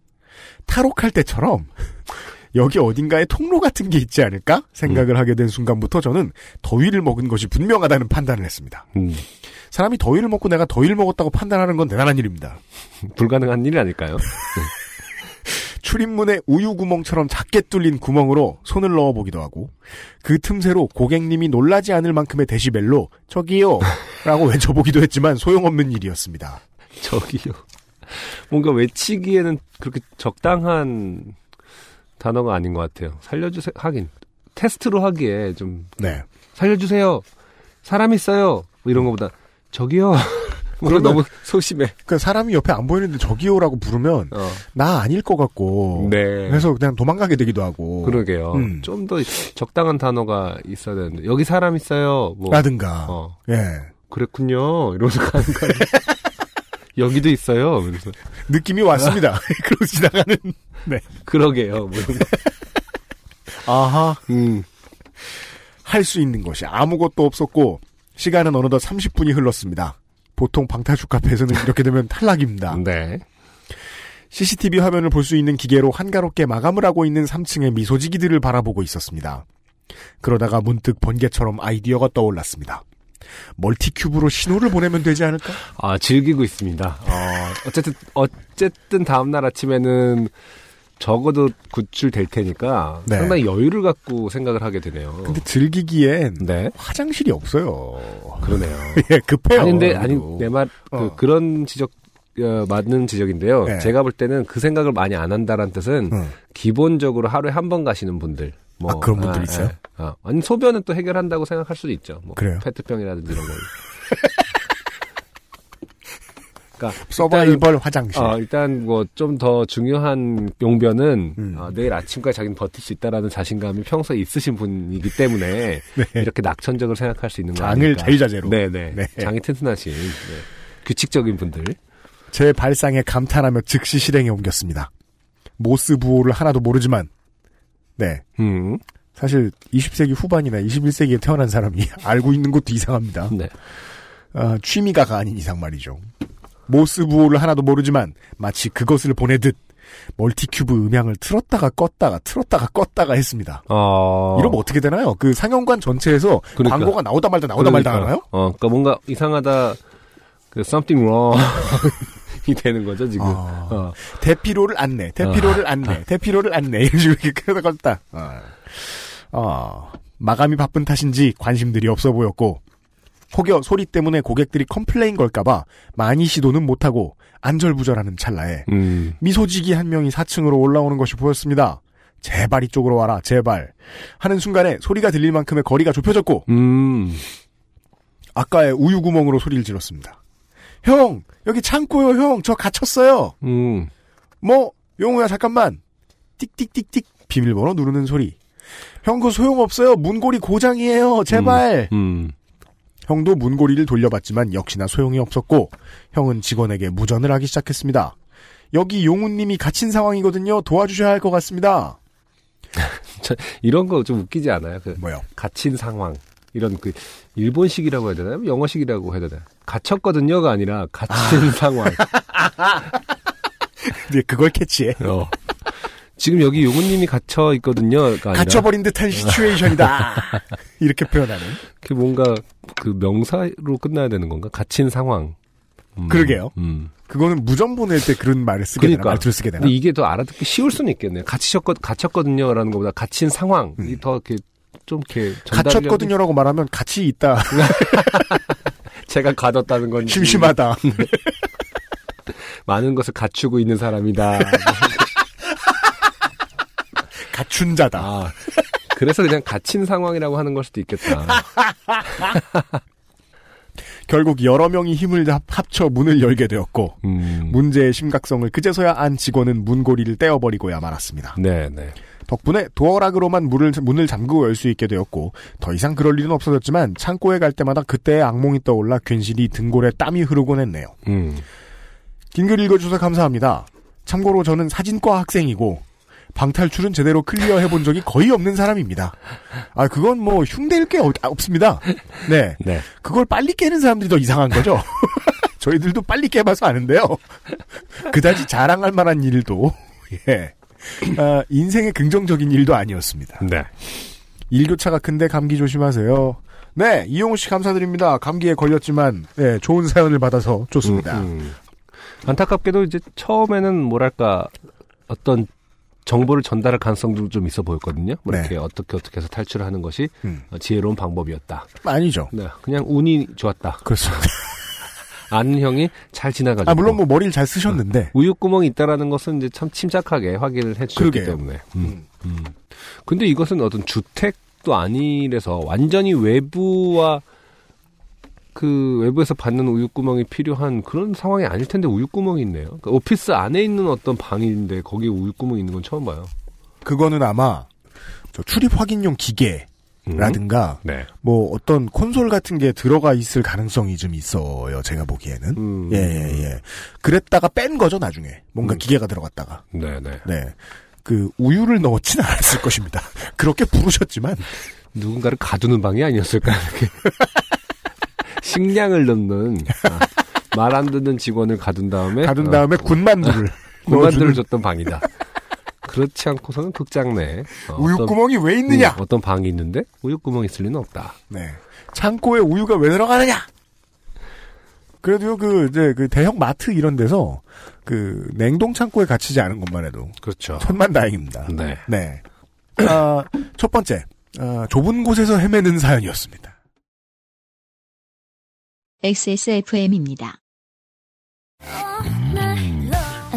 탈옥할 때처럼 여기 어딘가에 통로 같은 게 있지 않을까 생각을 하게 된 순간부터 저는 더위를 먹은 것이 분명하다는 판단을 했습니다. 음, 사람이 더위를 먹고 내가 더위를 먹었다고 판단하는 건 대단한 일입니다. 불가능한 일이 아닐까요? 출입문에 우유 구멍처럼 작게 뚫린 구멍으로 손을 넣어 보기도 하고 그 틈새로 고객님이 놀라지 않을 만큼의 데시벨로 저기요 라고 외쳐보기도 했지만 소용없는 일이었습니다. 저기요. 뭔가 외치기에는 그렇게 적당한 단어가 아닌 것 같아요. 살려주세요. 하긴. 테스트로 하기에 좀, 네. 살려주세요. 사람 있어요. 뭐 이런 것보다, 저기요. 그럼 너무 소심해. 그 사람이 옆에 안 보이는데 저기요라고 부르면 어. 나 아닐 것 같고 네. 그래서 그냥 도망가게 되기도 하고 그러게요. 음. 좀더 적당한 단어가 있어야 되는데, 여기 사람 있어요. 뭐. 라든가 어. 예 그랬군요. 이러면서 가는 거예요. 여기도 있어요. 그래서, 느낌이 왔습니다. 그러고 지나가는 그러게요. 뭐. 아하 음. 할 수 있는 것이 아무것도 없었고 시간은 어느덧 30분이 흘렀습니다. 보통 방탈출 카페에서는 이렇게 되면 탈락입니다. 네. CCTV 화면을 볼 수 있는 기계로 한가롭게 마감을 하고 있는 3층의 미소지기들을 바라보고 있었습니다. 그러다가 문득 번개처럼 아이디어가 떠올랐습니다. 멀티큐브로 신호를 보내면 되지 않을까? 아, 즐기고 있습니다. 어, 어쨌든, 어쨌든 다음날 아침에는 적어도 구출될 테니까 네. 상당히 여유를 갖고 생각을 하게 되네요. 근데 즐기기엔 네. 화장실이 없어요. 그러네요. 예, 급해요. 아닌데, 아니, 그래도. 내 말, 그, 어. 그 런 지적, 어, 맞는 지적인데요. 네. 제가 볼 때는 그 생각을 많이 안 한다는 뜻은 응. 기본적으로 하루에 한 번 가시는 분들. 뭐, 아, 그런 분들 있어요? 아, 아니, 소변은 또 해결한다고 생각할 수도 있죠. 뭐, 그래요? 페트병이라든지 이런 거. 그러니까 서바이벌 화장실. 어, 일단 뭐 좀 더 중요한 용변은 음. 어, 내일 아침까지 자기는 버틸 수 있다라는 자신감이 평소에 있으신 분이기 때문에 네. 이렇게 낙천적을 생각할 수 있는 거 장을 아닐까. 자유자재로. 네네. 네. 장이 튼튼하신 네. 규칙적인 분들. 제 발상에 감탄하며 즉시 실행에 옮겼습니다. 모스 부호를 하나도 모르지만, 네. 음. 사실 20세기 후반이나 21세기에 태어난 사람이 알고 있는 것도 이상합니다. 네. 아, 취미가가 아닌 이상 말이죠. 모스 부호를 하나도 모르지만 마치 그것을 보내듯 멀티큐브 음향을 틀었다가 껐다가 틀었다가 껐다가 했습니다. 어. 이러면 어떻게 되나요? 그 상영관 전체에서 그러니까. 광고가 나오다 말다 나오다 말다 그러니까, 하나요? 어, 그러니까 뭔가 이상하다. 그 something wrong 이 되는 거죠 지금. 아. 어. 대피로를 안내, 대피로를 안내, 대피로를 안내 이런 식으로 이렇게. 아. 아, 마감이 바쁜 탓인지 관심들이 없어 보였고 혹여 소리 때문에 고객들이 complain 걸까봐 많이 시도는 못하고 안절부절하는 찰나에 음. 미소지기 한 명이 4층으로 올라오는 것이 보였습니다. 제발 이쪽으로 와라, 제발. 하는 순간에 소리가 들릴 만큼의 거리가 좁혀졌고, 음. 아까의 우유 구멍으로 소리를 질렀습니다. 형, 여기 창고요, 형. 저 갇혔어요. 음. 뭐, 용우야, 잠깐만. 띡띡띡띡. 비밀번호 누르는 소리. 형, 그거 소용없어요. 문고리 고장이에요. 제발. 음. 형도 문고리를 돌려봤지만 역시나 소용이 없었고, 형은 직원에게 무전을 하기 시작했습니다. 여기 용우님이 갇힌 상황이거든요. 도와주셔야 할 것 같습니다. 이런 거 좀 웃기지 않아요? 그 뭐요? 갇힌 상황. 이런 그 일본식이라고 해야 되나요? 영어식이라고 해야 되나요? 갇혔거든요가 아니라 갇힌 상황. 네, 그걸 캐치해. 어. 지금 여기 용우님이 갇혀 있거든요가 아니라 갇혀버린 듯한 시츄에이션이다. 이렇게 표현하는. 그 뭔가 그 명사로 끝나야 되는 건가? 갇힌 상황. 음. 그러게요. 음. 그거는 무전 보낼 때 그런 말을 쓰게 되나? 그러니까. 말투를 쓰게 되나? 근데 이게 더 알아듣기 쉬울 수는 있겠네요. 갇히셨거 갇혔거든요라는 것보다 갇힌 상황. 음. 이더 이렇게 좀 이렇게 갇혔거든요라고 말하면 같이 있다. 제가 가뒀다는 건지 심심하다. 많은 것을 갖추고 있는 사람이다. 갖춘 자다. 아, 그래서 그냥 갇힌 상황이라고 하는 걸 수도 있겠다. 결국 여러 명이 힘을 합- 합쳐 문을 열게 되었고 음. 문제의 심각성을 그제서야 안 직원은 문고리를 떼어버리고야 말았습니다. 네, 네. 덕분에 도어락으로만 문을, 문을 잠그고 열 수 있게 되었고 더 이상 그럴 일은 없어졌지만 창고에 갈 때마다 그때의 악몽이 떠올라 괜시리 등골에 땀이 흐르곤 했네요. 음. 긴글 읽어주셔서 감사합니다. 참고로 저는 사진과 학생이고 방탈출은 제대로 clear 해 본 적이 거의 없는 사람입니다. 아 그건 뭐 흉내일 게 없, 없습니다. 네, 네. 그걸 빨리 깨는 사람들이 더 이상한 거죠. 저희들도 빨리 깨봐서 아는데요. 그다지 자랑할 만한 일도 예. 아, 인생의 긍정적인 일도 아니었습니다. 네. 일교차가 큰데 감기 조심하세요. 네, 이용우 씨 감사드립니다. 감기에 걸렸지만 네, 좋은 사연을 받아서 좋습니다. 음, 음. 안타깝게도 이제 처음에는 뭐랄까 어떤 정보를 전달할 가능성도 좀 있어 보였거든요. 뭐 네. 이렇게 어떻게 어떻게 해서 탈출을 하는 것이 음. 어, 지혜로운 방법이었다. 아니죠. 네, 그냥 운이 좋았다. 그렇습니다. 아는 형이 잘 지나가지고. 아 물론 뭐 머리를 잘 쓰셨는데 우유 구멍이 있다라는 것은 이제 참 침착하게 확인을 해주셨기. 때문에. 음, 음. 근데 이것은 어떤 주택도 아니라서 완전히 외부와 그 외부에서 받는 우유 구멍이 필요한 그런 상황이 아닐 텐데 우유 구멍이 있네요. 그러니까 오피스 안에 있는 어떤 방인데 거기에 우유 구멍이 있는 건 처음 봐요. 그거는 아마 저 출입 확인용 음. 기계라든가 네. 뭐 어떤 콘솔 같은 게 들어가 있을 가능성이 좀 있어요. 제가 보기에는. 음. 예, 예, 예. 그랬다가 뺀 거죠, 나중에. 뭔가 음. 기계가 들어갔다가. 네, 네. 네. 그, 우유를 넣었진 않았을 것입니다. 그렇게 부르셨지만, 누군가를 가두는 방이 아니었을까 이렇게. 식량을 넣는 아, 말안 듣는 직원을 가둔 다음에 가둔 어, 다음에 군만두를. 군만두를 넣어주는 줬던 방이다. 그렇지 않고서는 극장 내에 어, 우유구멍이 왜 있느냐? 음, 어떤 방이 있는데 우유구멍이 있을 리는 없다. 네. 창고에 우유가 왜 들어가느냐? 그래도요, 그, 이제, 그 대형 마트 이런 데서, 그, 냉동 창고에 갇히지 않은 것만 해도, 그렇죠. 천만 다행입니다. 네. 네. 아, 첫 번째, 아, 좁은 곳에서 헤매는 사연이었습니다. XSFM입니다.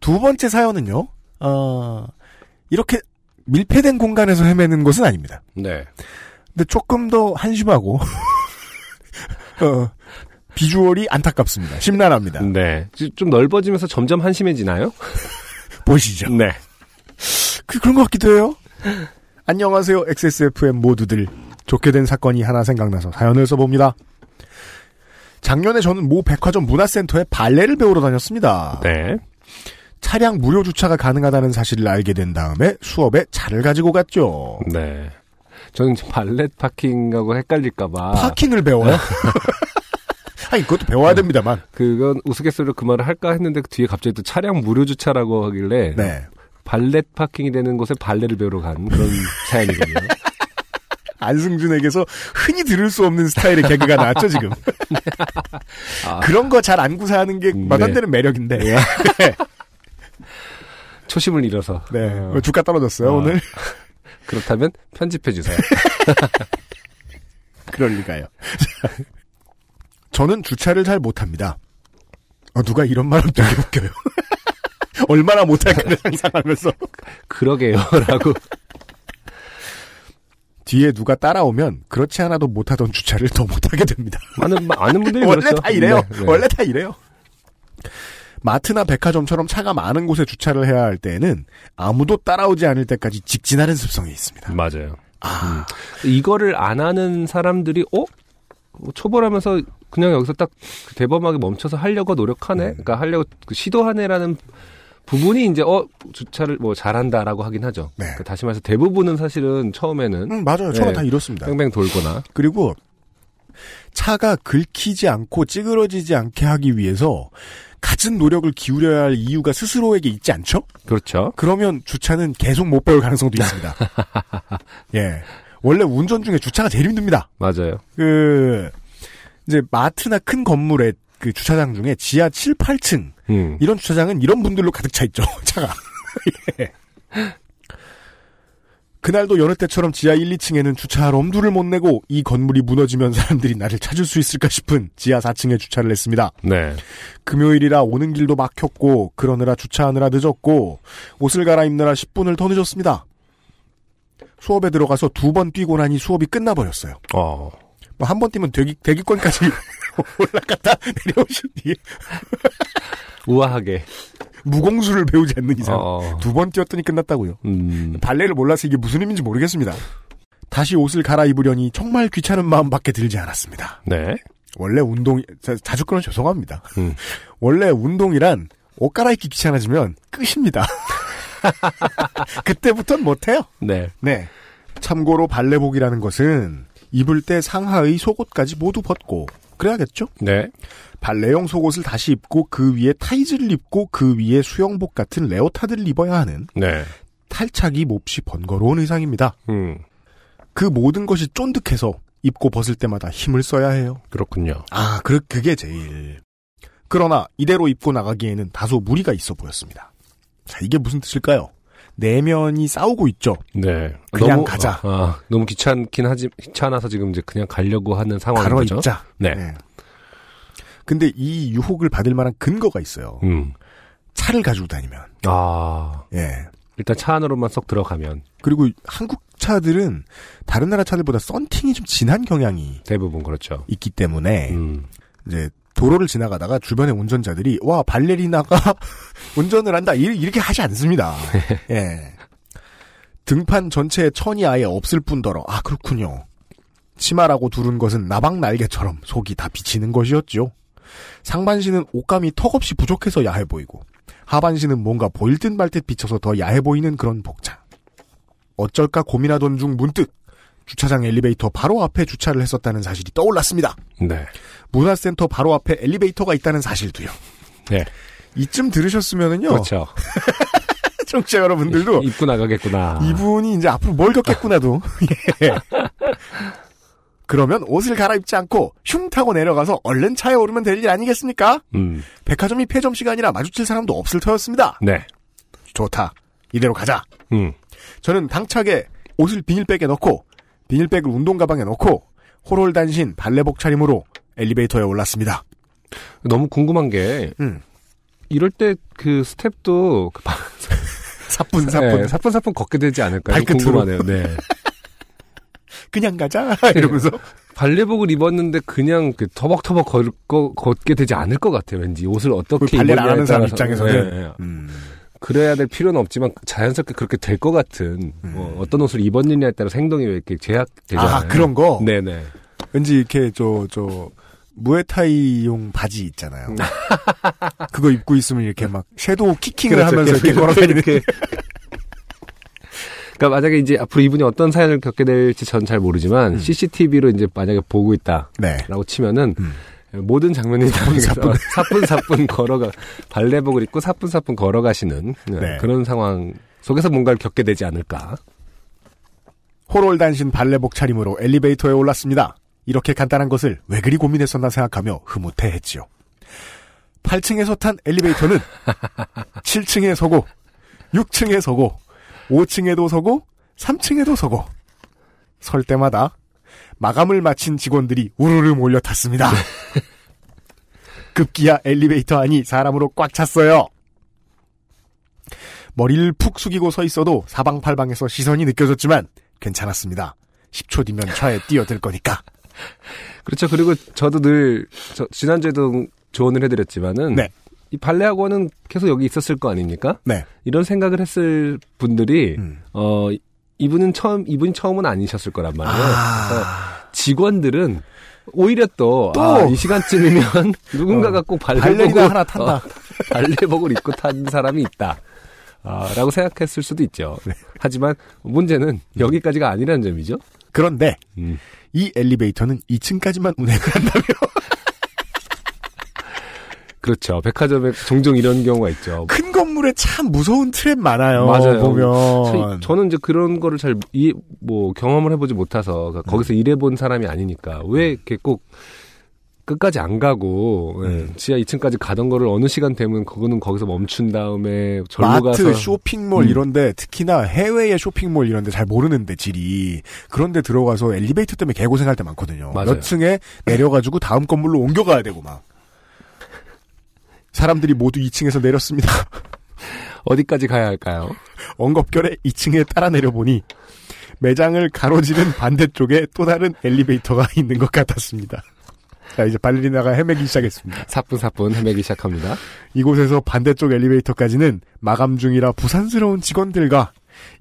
두 번째 사연은요, 어, 이렇게 밀폐된 공간에서 헤매는 것은 아닙니다. 네. 근데 조금 더 한심하고, 어, 비주얼이 안타깝습니다. 심란합니다. 네. 지- 좀 넓어지면서 점점 한심해지나요? 보시죠. 네. 그, 그런 것 같기도 해요. 안녕하세요, XSFM 모두들. 좋게 된 사건이 하나 생각나서 사연을 써봅니다. 작년에 저는 모 백화점 문화센터에 발레를 배우러 다녔습니다. 네. 차량 무료 주차가 가능하다는 사실을 알게 된 다음에 수업에 차를 가지고 갔죠. 네. 저는 발렛 파킹하고 헷갈릴까봐. 파킹을 배워요? 아니, 그것도 배워야 됩니다만. 그건 우스갯소리로 그 말을 할까 했는데 그 뒤에 갑자기 또 차량 무료 주차라고 하길래. 네. 발렛 파킹이 되는 곳에 발레를 배우러 간 그런 사연이거든요. 안승준에게서 흔히 들을 수 없는 스타일의 개그가 나왔죠, 지금. 아, 그런 거 잘 안 구사하는 게 네. 되는 매력인데. 네. 초심을 잃어서. 어, 주가 떨어졌어요, 아. 오늘. 그렇다면 편집해 주세요. 그럴 리가요. 저는 주차를 잘 못합니다. 어, 누가 이런 말은 되게 웃겨요. 얼마나 못할까를 상상하면서. 그러게요 라고. 뒤에 누가 따라오면 그렇지 않아도 못하던 주차를 더 못하게 됩니다. 많은 많은 분들이 원래 그렇죠. 다 이래요. 네, 네. 원래 다 이래요. 마트나 백화점처럼 차가 많은 곳에 주차를 해야 할 때에는 아무도 따라오지 않을 때까지 직진하는 습성이 있습니다. 맞아요. 아, 이거를 안 하는 사람들이 어 초벌하면서 그냥 여기서 딱 대범하게 멈춰서 하려고 노력하네. 음. 그러니까 하려고 그 시도하네라는 부분이 이제 어 주차를 뭐 잘한다라고 하긴 하죠. 네. 그러니까 다시 말해서 대부분은 사실은 처음에는 음, 맞아요. 처음에 네. 다 이렇습니다. 뺑뺑 돌거나 그리고 차가 긁히지 않고 찌그러지지 않게 하기 위해서 갖은 노력을 기울여야 할 이유가 스스로에게 있지 않죠? 그렇죠. 그러면 주차는 계속 못볼 가능성도 있습니다. 예. 원래 운전 중에 주차가 제일 힘듭니다. 맞아요. 그, 이제 마트나 큰 건물의 그 주차장 중에 지하 7, 8층, 음. 이런 주차장은 이런 분들로 가득 차 있죠, 차가. 예. 그날도 여느 때처럼 지하 1, 2층에는 주차할 엄두를 못 내고 이 건물이 무너지면 사람들이 나를 찾을 수 있을까 싶은 지하 4층에 주차를 했습니다. 네. 금요일이라 오는 길도 막혔고 그러느라 주차하느라 늦었고 옷을 갈아입느라 10분을 더 늦었습니다. 수업에 들어가서 두 번 뛰고 나니 수업이 끝나버렸어요. 어. 뭐 한 번 뛰면 대기, 대기권까지 올라갔다 내려오신 뒤에 우아하게. 무공수를 배우지 않는 이상 어. 두번 뛰었더니 끝났다고요. 음. 발레를 몰라서 이게 무슨 의미인지 모르겠습니다. 다시 옷을 갈아입으려니 정말 귀찮은 마음밖에 들지 않았습니다. 네. 원래 운동 자, 자주 그런 죄송합니다. 음. 원래 운동이란 옷 갈아입기 귀찮아지면 끝입니다. 그때부터는 못해요. 네. 네. 참고로 발레복이라는 것은 입을 때 상하의 속옷까지 모두 벗고 그래야겠죠? 네. 발레용 속옷을 다시 입고 그 위에 타이즈를 입고 그 위에 수영복 같은 레오타드를 입어야 하는 네. 탈착이 몹시 번거로운 의상입니다. 음. 그 모든 것이 쫀득해서 입고 벗을 때마다 힘을 써야 해요. 그렇군요. 아, 그, 그게 제일. 그러나 이대로 입고 나가기에는 다소 무리가 있어 보였습니다. 자, 이게 무슨 뜻일까요? 내면이 싸우고 있죠. 네. 그냥 가자. 아, 너무 귀찮긴 하지, 귀찮아서 지금 이제 그냥 가려고 하는 상황인 거죠. 입자. 네. 네. 근데 이 유혹을 받을 만한 근거가 있어요. 음. 차를 가지고 다니면. 아, 예. 일단 차 안으로만 쏙 들어가면 그리고 한국 차들은 다른 나라 차들보다 썬팅이 좀 진한 경향이 대부분 그렇죠. 있기 때문에 음. 이제 도로를 지나가다가 주변의 운전자들이 와 발레리나가 운전을 한다 이- 이렇게 하지 않습니다. 예. 등판 전체에 천이 아예 없을 뿐더러 아 그렇군요. 치마라고 두른 것은 나방 날개처럼 속이 다 비치는 것이었죠. 상반신은 옷감이 턱없이 부족해서 야해 보이고 하반신은 뭔가 보일 듯 말 듯 비쳐서 더 야해 보이는 그런 복장. 어쩔까 고민하던 중 문득 주차장 엘리베이터 바로 앞에 주차를 했었다는 사실이 떠올랐습니다. 네. 문화센터 바로 앞에 엘리베이터가 있다는 사실도요. 네. 이쯤 들으셨으면은요. 그렇죠. 청취자 여러분들도 입고 나가겠구나. 이분이 이제 앞으로 뭘 겪겠구나도. 예. 그러면 옷을 갈아입지 않고 흉 타고 내려가서 얼른 차에 오르면 될 일 아니겠습니까? 음. 백화점이 폐점 시간이라 마주칠 사람도 없을 터였습니다. 네. 좋다. 이대로 가자. 음. 저는 당차게 옷을 비닐백에 넣고 비닐백을 운동 가방에 넣고 호롤단신 발레복 차림으로 엘리베이터에 올랐습니다. 너무 궁금한 게 음. 이럴 때 그 스텝도 그 바- 사뿐 사뿐 네, 사뿐사뿐 걷게 되지 않을까요? 발끝으로. 궁금하네요. 네. 그냥 가자 이러면서 발레복을 입었는데 그냥 그 터벅터벅 걷고 걷게 되지 않을 것 같아요. 왠지 옷을 어떻게 발레를 안 하는 사람. 입장에서는 네, 네. 음. 그래야 될 필요는 없지만 자연스럽게 그렇게 될 것 같은 뭐 어떤 옷을 입었느냐에 따라 행동이 왜 이렇게 제약되잖아요. 아 그런 거 네네. 왠지 이렇게 저 저 무에타이용 바지 있잖아요. 그거 입고 있으면 이렇게 막 섀도우 키킹을 그렇죠. 하면서 이렇게 계속 걸어다니는 이렇게. 그러니까 만약에 이제 앞으로 이분이 어떤 사연을 겪게 될지 전 잘 모르지만 CCTV로 이제 만약에 보고 있다라고 네. 치면은 음. 모든 장면이 다 사뿐. 사뿐사뿐 걸어가 발레복을 입고 사뿐사뿐 걸어가시는 네. 그런 상황 속에서 뭔가를 겪게 되지 않을까. 호롤 단신 발레복 차림으로 엘리베이터에 올랐습니다. 이렇게 간단한 것을 왜 그리 고민했었나 생각하며 흐뭇해했지요. 8층에서 탄 엘리베이터는 7층에 서고 6층에 서고 5층에도 서고 3층에도 서고 설 때마다 마감을 마친 직원들이 우르르 몰려탔습니다. 급기야 엘리베이터 안이 사람으로 꽉 찼어요. 머리를 푹 숙이고 서 있어도 사방팔방에서 시선이 느껴졌지만 괜찮았습니다. 10초 뒤면 차에 뛰어들 거니까. 그렇죠. 그리고 저도 늘 저, 지난주에도 조언을 해드렸지만은 네. 이 발레 학원은 계속 여기 있었을 거 아닙니까? 네. 이런 생각을 했을 분들이 음. 어 이분은 처음 이분이 처음은 아니셨을 거란 말이에요. 그래서 아, 직원들은 오히려 또, 또! 아, 이 시간쯤이면 누군가가 꼭 발레복을 하나 탄다. 어, 발레복을 입고 탄 사람이 있다. 아, 라고 생각했을 수도 있죠. 네. 하지만 문제는 여기까지가 아니라는 점이죠. 그런데 음. 이 엘리베이터는 2층까지만 운행을 한다며. 그렇죠. 백화점에 종종 이런 경우가 있죠. 큰 건물에 참 무서운 트랩 많아요. 맞아요. 보면. 저- 저는 이제 그런 거를 잘, 이, 뭐, 경험을 해보지 못해서, 그러니까 음. 거기서 일해본 사람이 아니니까, 왜 이렇게 꼭, 끝까지 안 가고, 예, 음. 지하 2층까지 가던 거를 어느 시간 되면 그거는 거기서 멈춘 다음에 절로 마트, 가서. 쇼핑몰 음. 이런데 특히나 해외의 쇼핑몰 이런데 잘 모르는데 질이 그런데 들어가서 엘리베이터 때문에 개고생할 때 많거든요. 맞아요. 몇 층에 내려가지고 다음 건물로 옮겨가야 되고 막 사람들이 모두 2층에서 내렸습니다. 어디까지 가야 할까요? 엉겁결에 2층에 따라 내려보니 매장을 가로지른 반대쪽에 또 다른 엘리베이터가 있는 것 같았습니다. 자 이제 발레리나가 헤매기 시작했습니다. 사뿐사뿐 헤매기 시작합니다. 이곳에서 반대쪽 엘리베이터까지는 마감 중이라 부산스러운 직원들과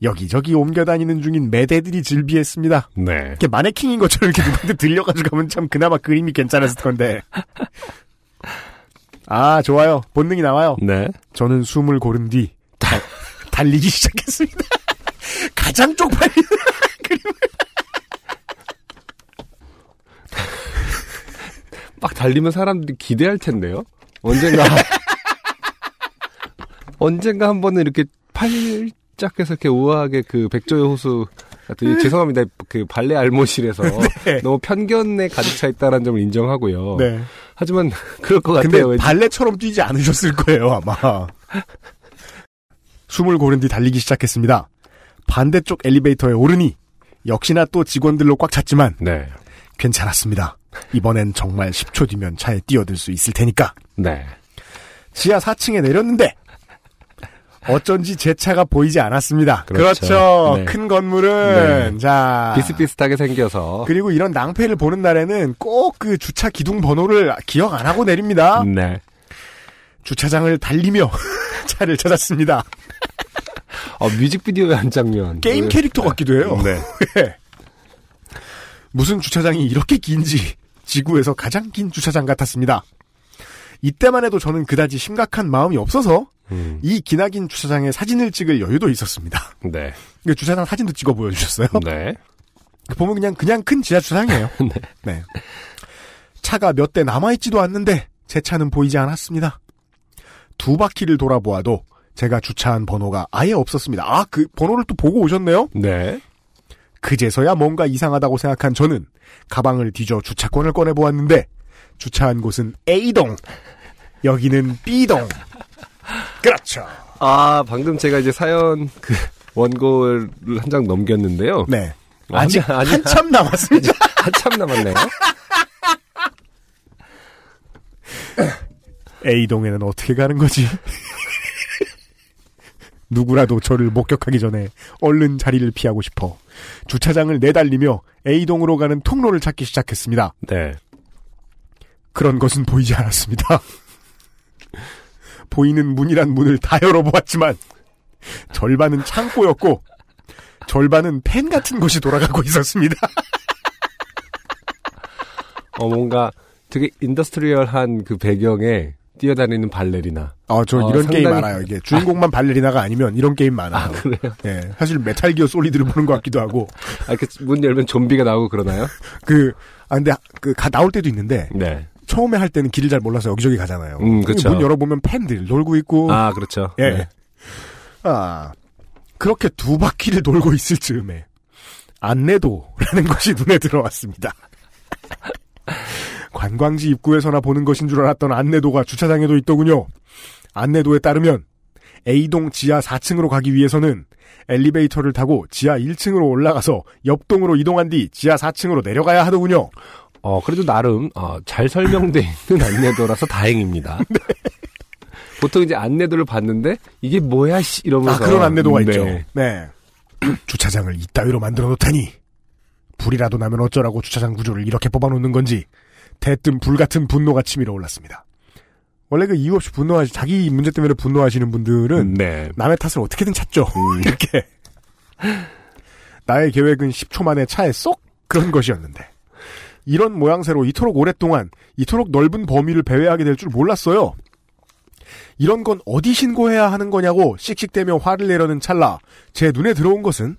여기저기 옮겨다니는 중인 매대들이 즐비했습니다. 네. 이렇게 마네킹인 것처럼 이렇게 누구한테 들려가지고 가면 참 그나마 그림이 괜찮았을 건데. 아, 좋아요. 본능이 나와요. 네. 저는 숨을 고른 뒤 다- 달리기 시작했습니다. 가장 쪽팔린 막 달리면 사람들이 기대할 텐데요? 언젠가. 언젠가 한 번은 이렇게 팔 짝해서 이렇게 우아하게 그 백조의 호수 같은, 죄송합니다. 그 발레 알모실에서 네. 너무 편견에 가득 차 있다는 점을 인정하고요. 네. 하지만 그럴 것 근데 같아요. 왠지. 발레처럼 뛰지 않으셨을 거예요, 아마. 숨을 고른 뒤 달리기 시작했습니다. 반대쪽 엘리베이터에 오르니 역시나 또 직원들로 꽉 찼지만 네. 괜찮았습니다. 이번엔 정말 10초 뒤면 차에 뛰어들 수 있을 테니까. 네. 지하 4층에 내렸는데 어쩐지 제 차가 보이지 않았습니다. 그렇죠. 그렇죠. 네. 큰 건물은 네. 자 비슷비슷하게 생겨서. 그리고 이런 낭패를 보는 날에는 꼭 그 주차 기둥 번호를 기억 안 하고 내립니다. 네. 주차장을 달리며 차를 찾았습니다. 어, 뮤직비디오의 한 장면. 게임 그- 캐릭터 같기도 해요. 네. 예. 무슨 주차장이 이렇게 긴지 지구에서 가장 긴 주차장 같았습니다. 이때만 해도 저는 그다지 심각한 마음이 없어서 음, 이 기나긴 주차장에 사진을 찍을 여유도 있었습니다. 네. 그 주차장 사진도 찍어 보여주셨어요. 네. 보면 그냥 그냥 큰 지하 주차장이에요. 네. 네. 차가 몇 대 남아있지도 않는데 제 차는 보이지 않았습니다. 두 바퀴를 돌아보아도 제가 주차한 번호가 아예 없었습니다. 아, 그 번호를 또 보고 오셨네요? 네. 그제서야 뭔가 이상하다고 생각한 저는 가방을 뒤져 주차권을 꺼내보았는데 주차한 곳은 A동, 여기는 B동. 그렇죠. 아, 방금 제가 이제 사연 그 원고를 한 장 넘겼는데요. 네. 아니, 아직 아니, 한참 남았습니다. 한참 남았네요. A동에는 어떻게 가는 거지? 누구라도 저를 목격하기 전에 얼른 자리를 피하고 싶어 주차장을 내달리며 A동으로 가는 통로를 찾기 시작했습니다. 네. 그런 것은 보이지 않았습니다. 보이는 문이란 문을 다 열어보았지만 절반은 창고였고 절반은 팬 같은 것이 돌아가고 있었습니다. 어, 뭔가 되게 industrial한 그 배경에 뛰어다니는 발레리나. 아, 저 어, 이런 게임 상당히- 많아요. 이게 주인공만 발레리나가 아니면 이런 게임 많아요. 아, 그래요? 예, 사실 메탈 기어 솔리드를 보는 것 같기도 하고 아, 이렇게 문 열면 좀비가 나오고 그러나요? 그 아, 근데 그 가, 나올 때도 있는데 네. 처음에 할 때는 길을 잘 몰라서 여기저기 가잖아요. 음, 그쵸. 문 열어보면 팬들 놀고 있고. 아, 그렇죠. 예. 네. 아, 그렇게 두 바퀴를 돌고 있을 즈음에 안내도라는 것이 눈에 들어왔습니다. 관광지 입구에서나 보는 것인 줄 알았던 안내도가 주차장에도 있더군요. 안내도에 따르면 A동 지하 4층으로 가기 위해서는 엘리베이터를 타고 지하 1층으로 올라가서 옆동으로 이동한 뒤 지하 4층으로 내려가야 하더군요. 어, 그래도 나름, 어, 잘 설명돼 있는 안내도라서 다행입니다. 네. 보통 이제 안내도를 봤는데, 이게 뭐야, 씨, 이러면서. 아, 그런 안내도가 네. 있죠. 네. 주차장을 이따위로 만들어 놓다니. 불이라도 나면 어쩌라고 주차장 구조를 이렇게 뽑아놓는 건지, 대뜸 불같은 분노가 치밀어 올랐습니다. 원래 그 이유 없이 분노하시, 자기 문제 때문에 분노하시는 분들은 네. 남의 탓을 어떻게든 찾죠. 음. 이렇게. 나의 계획은 10초 만에 차에 쏙 그런 것이었는데. 이런 모양새로 이토록 오랫동안 이토록 넓은 범위를 배회하게 될 줄 몰랐어요. 이런 건 어디 신고해야 하는 거냐고 씩씩대며 화를 내려는 찰나 제 눈에 들어온 것은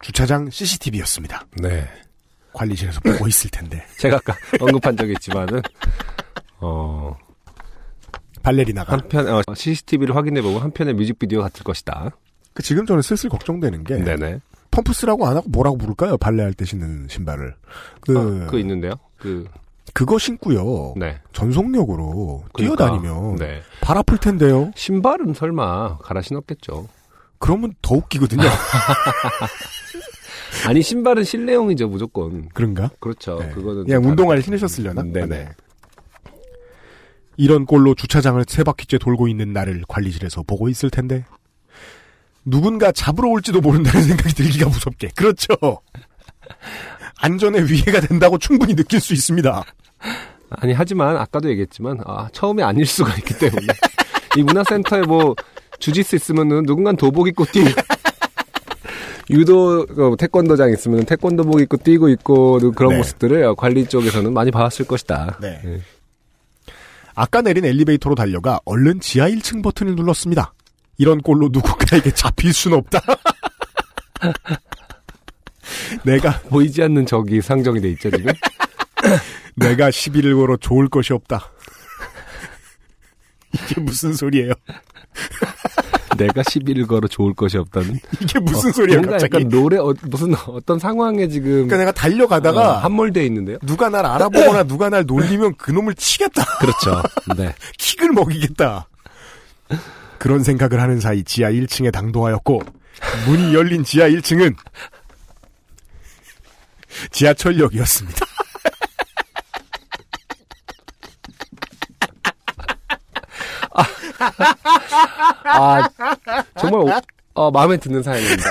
주차장 CCTV였습니다. 네. 관리실에서 보고 있을 텐데. 제가 아까 언급한 적이 있지만은, 어, 발레리나가. 한편, 어, CCTV를 확인해보고 한편의 뮤직비디오 같을 것이다. 그 지금 저는 슬슬 걱정되는 게 네네. 펌프스라고 안 하고 뭐라고 부를까요? 발레할 때 신는 신발을. 그, 어, 그거 있는데요? 그, 그거 신고요. 네. 전속력으로 그러니까, 뛰어다니면 네. 발 아플 텐데요. 신발은 설마 갈아 신었겠죠. 그러면 더 웃기거든요. 아니, 신발은 실내용이죠, 무조건. 그런가? 그렇죠. 네. 그거는. 그냥 좀 운동화를 신으셨으려나? 네네. 네. 이런 꼴로 주차장을 세 바퀴째 돌고 있는 나를 관리실에서 보고 있을 텐데 누군가 잡으러 올지도 모른다는 생각이 들기가 무섭게. 그렇죠. 안전에 위해가 된다고 충분히 느낄 수 있습니다. 아니 하지만 아까도 얘기했지만 아 처음에 아닐 수가 있기 때문에 이 문화센터에 뭐 주짓수 있으면은 누군간 도복 입고 뛰 유도 어, 태권도장 있으면 태권도복 입고 뛰고 있고 그런 네. 모습들을 관리 쪽에서는 많이 봐왔을 것이다. 네. 예. 아까 내린 엘리베이터로 달려가 얼른 지하 1층 버튼을 눌렀습니다. 이런 꼴로 누군가에게 잡힐 순 없다. 내가 보이지 않는 적이 상정이 돼 있죠 지금. 내가 시비를 걸어 좋을 것이 없다. 이게 무슨 소리예요? 내가 시비를 걸어 좋을 것이 없다는. 이게 무슨 소리예요, 뭔가 갑자기? 약간 노래 어, 무슨 어떤 상황에 지금 그러니까 내가 달려가다가 어, 함몰돼 있는데요. 누가 날 알아보거나 누가 날 놀리면 그 놈을 치겠다. 그렇죠. 네. 킥을 먹이겠다. 그런 생각을 하는 사이 지하 1층에 당도하였고 문이 열린 지하 1층은 지하철역이었습니다. 아 정말 오, 어, 마음에 드는 사연입니다.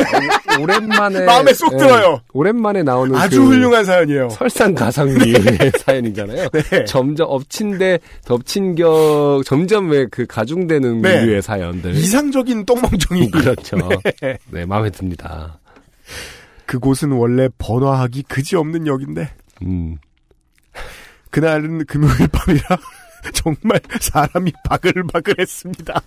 오, 오랜만에 마음에 쏙 예, 들어요. 오랜만에 나오는 아주 그 훌륭한 사연이에요. 설상가상미의 사연이잖아요. 네. 점점 엎친 데 덮친 격 점점 왜 그 가중되는 네. 류의 사연들. 이상적인 똥멍청이. 그렇죠. 네. 네. 마음에 듭니다. 그곳은 원래 번화하기 그지없는 역인데 음. 그날은 금요일 밤이라 정말 사람이 바글바글했습니다.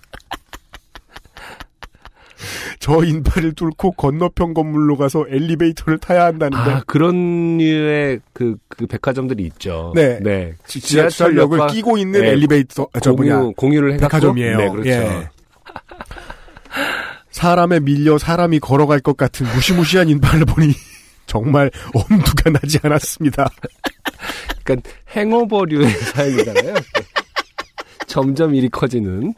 저 인파를 뚫고 건너편 건물로 가서 엘리베이터를 타야 한다는데 아 그런 류의 그, 그 백화점들이 있죠. 네. 네. 지- 지하철역을 끼고 있는 네, 엘리베이터 아, 저 뭐냐 공유 공유를 해갖고 백화점이에요. 네, 그렇죠. 예. 사람에 밀려 사람이 걸어갈 것 같은 무시무시한 인파를 보니 정말 엄두가 나지 않았습니다. 그러니까 행오버류의 사연이잖아요. 점점 일이 커지는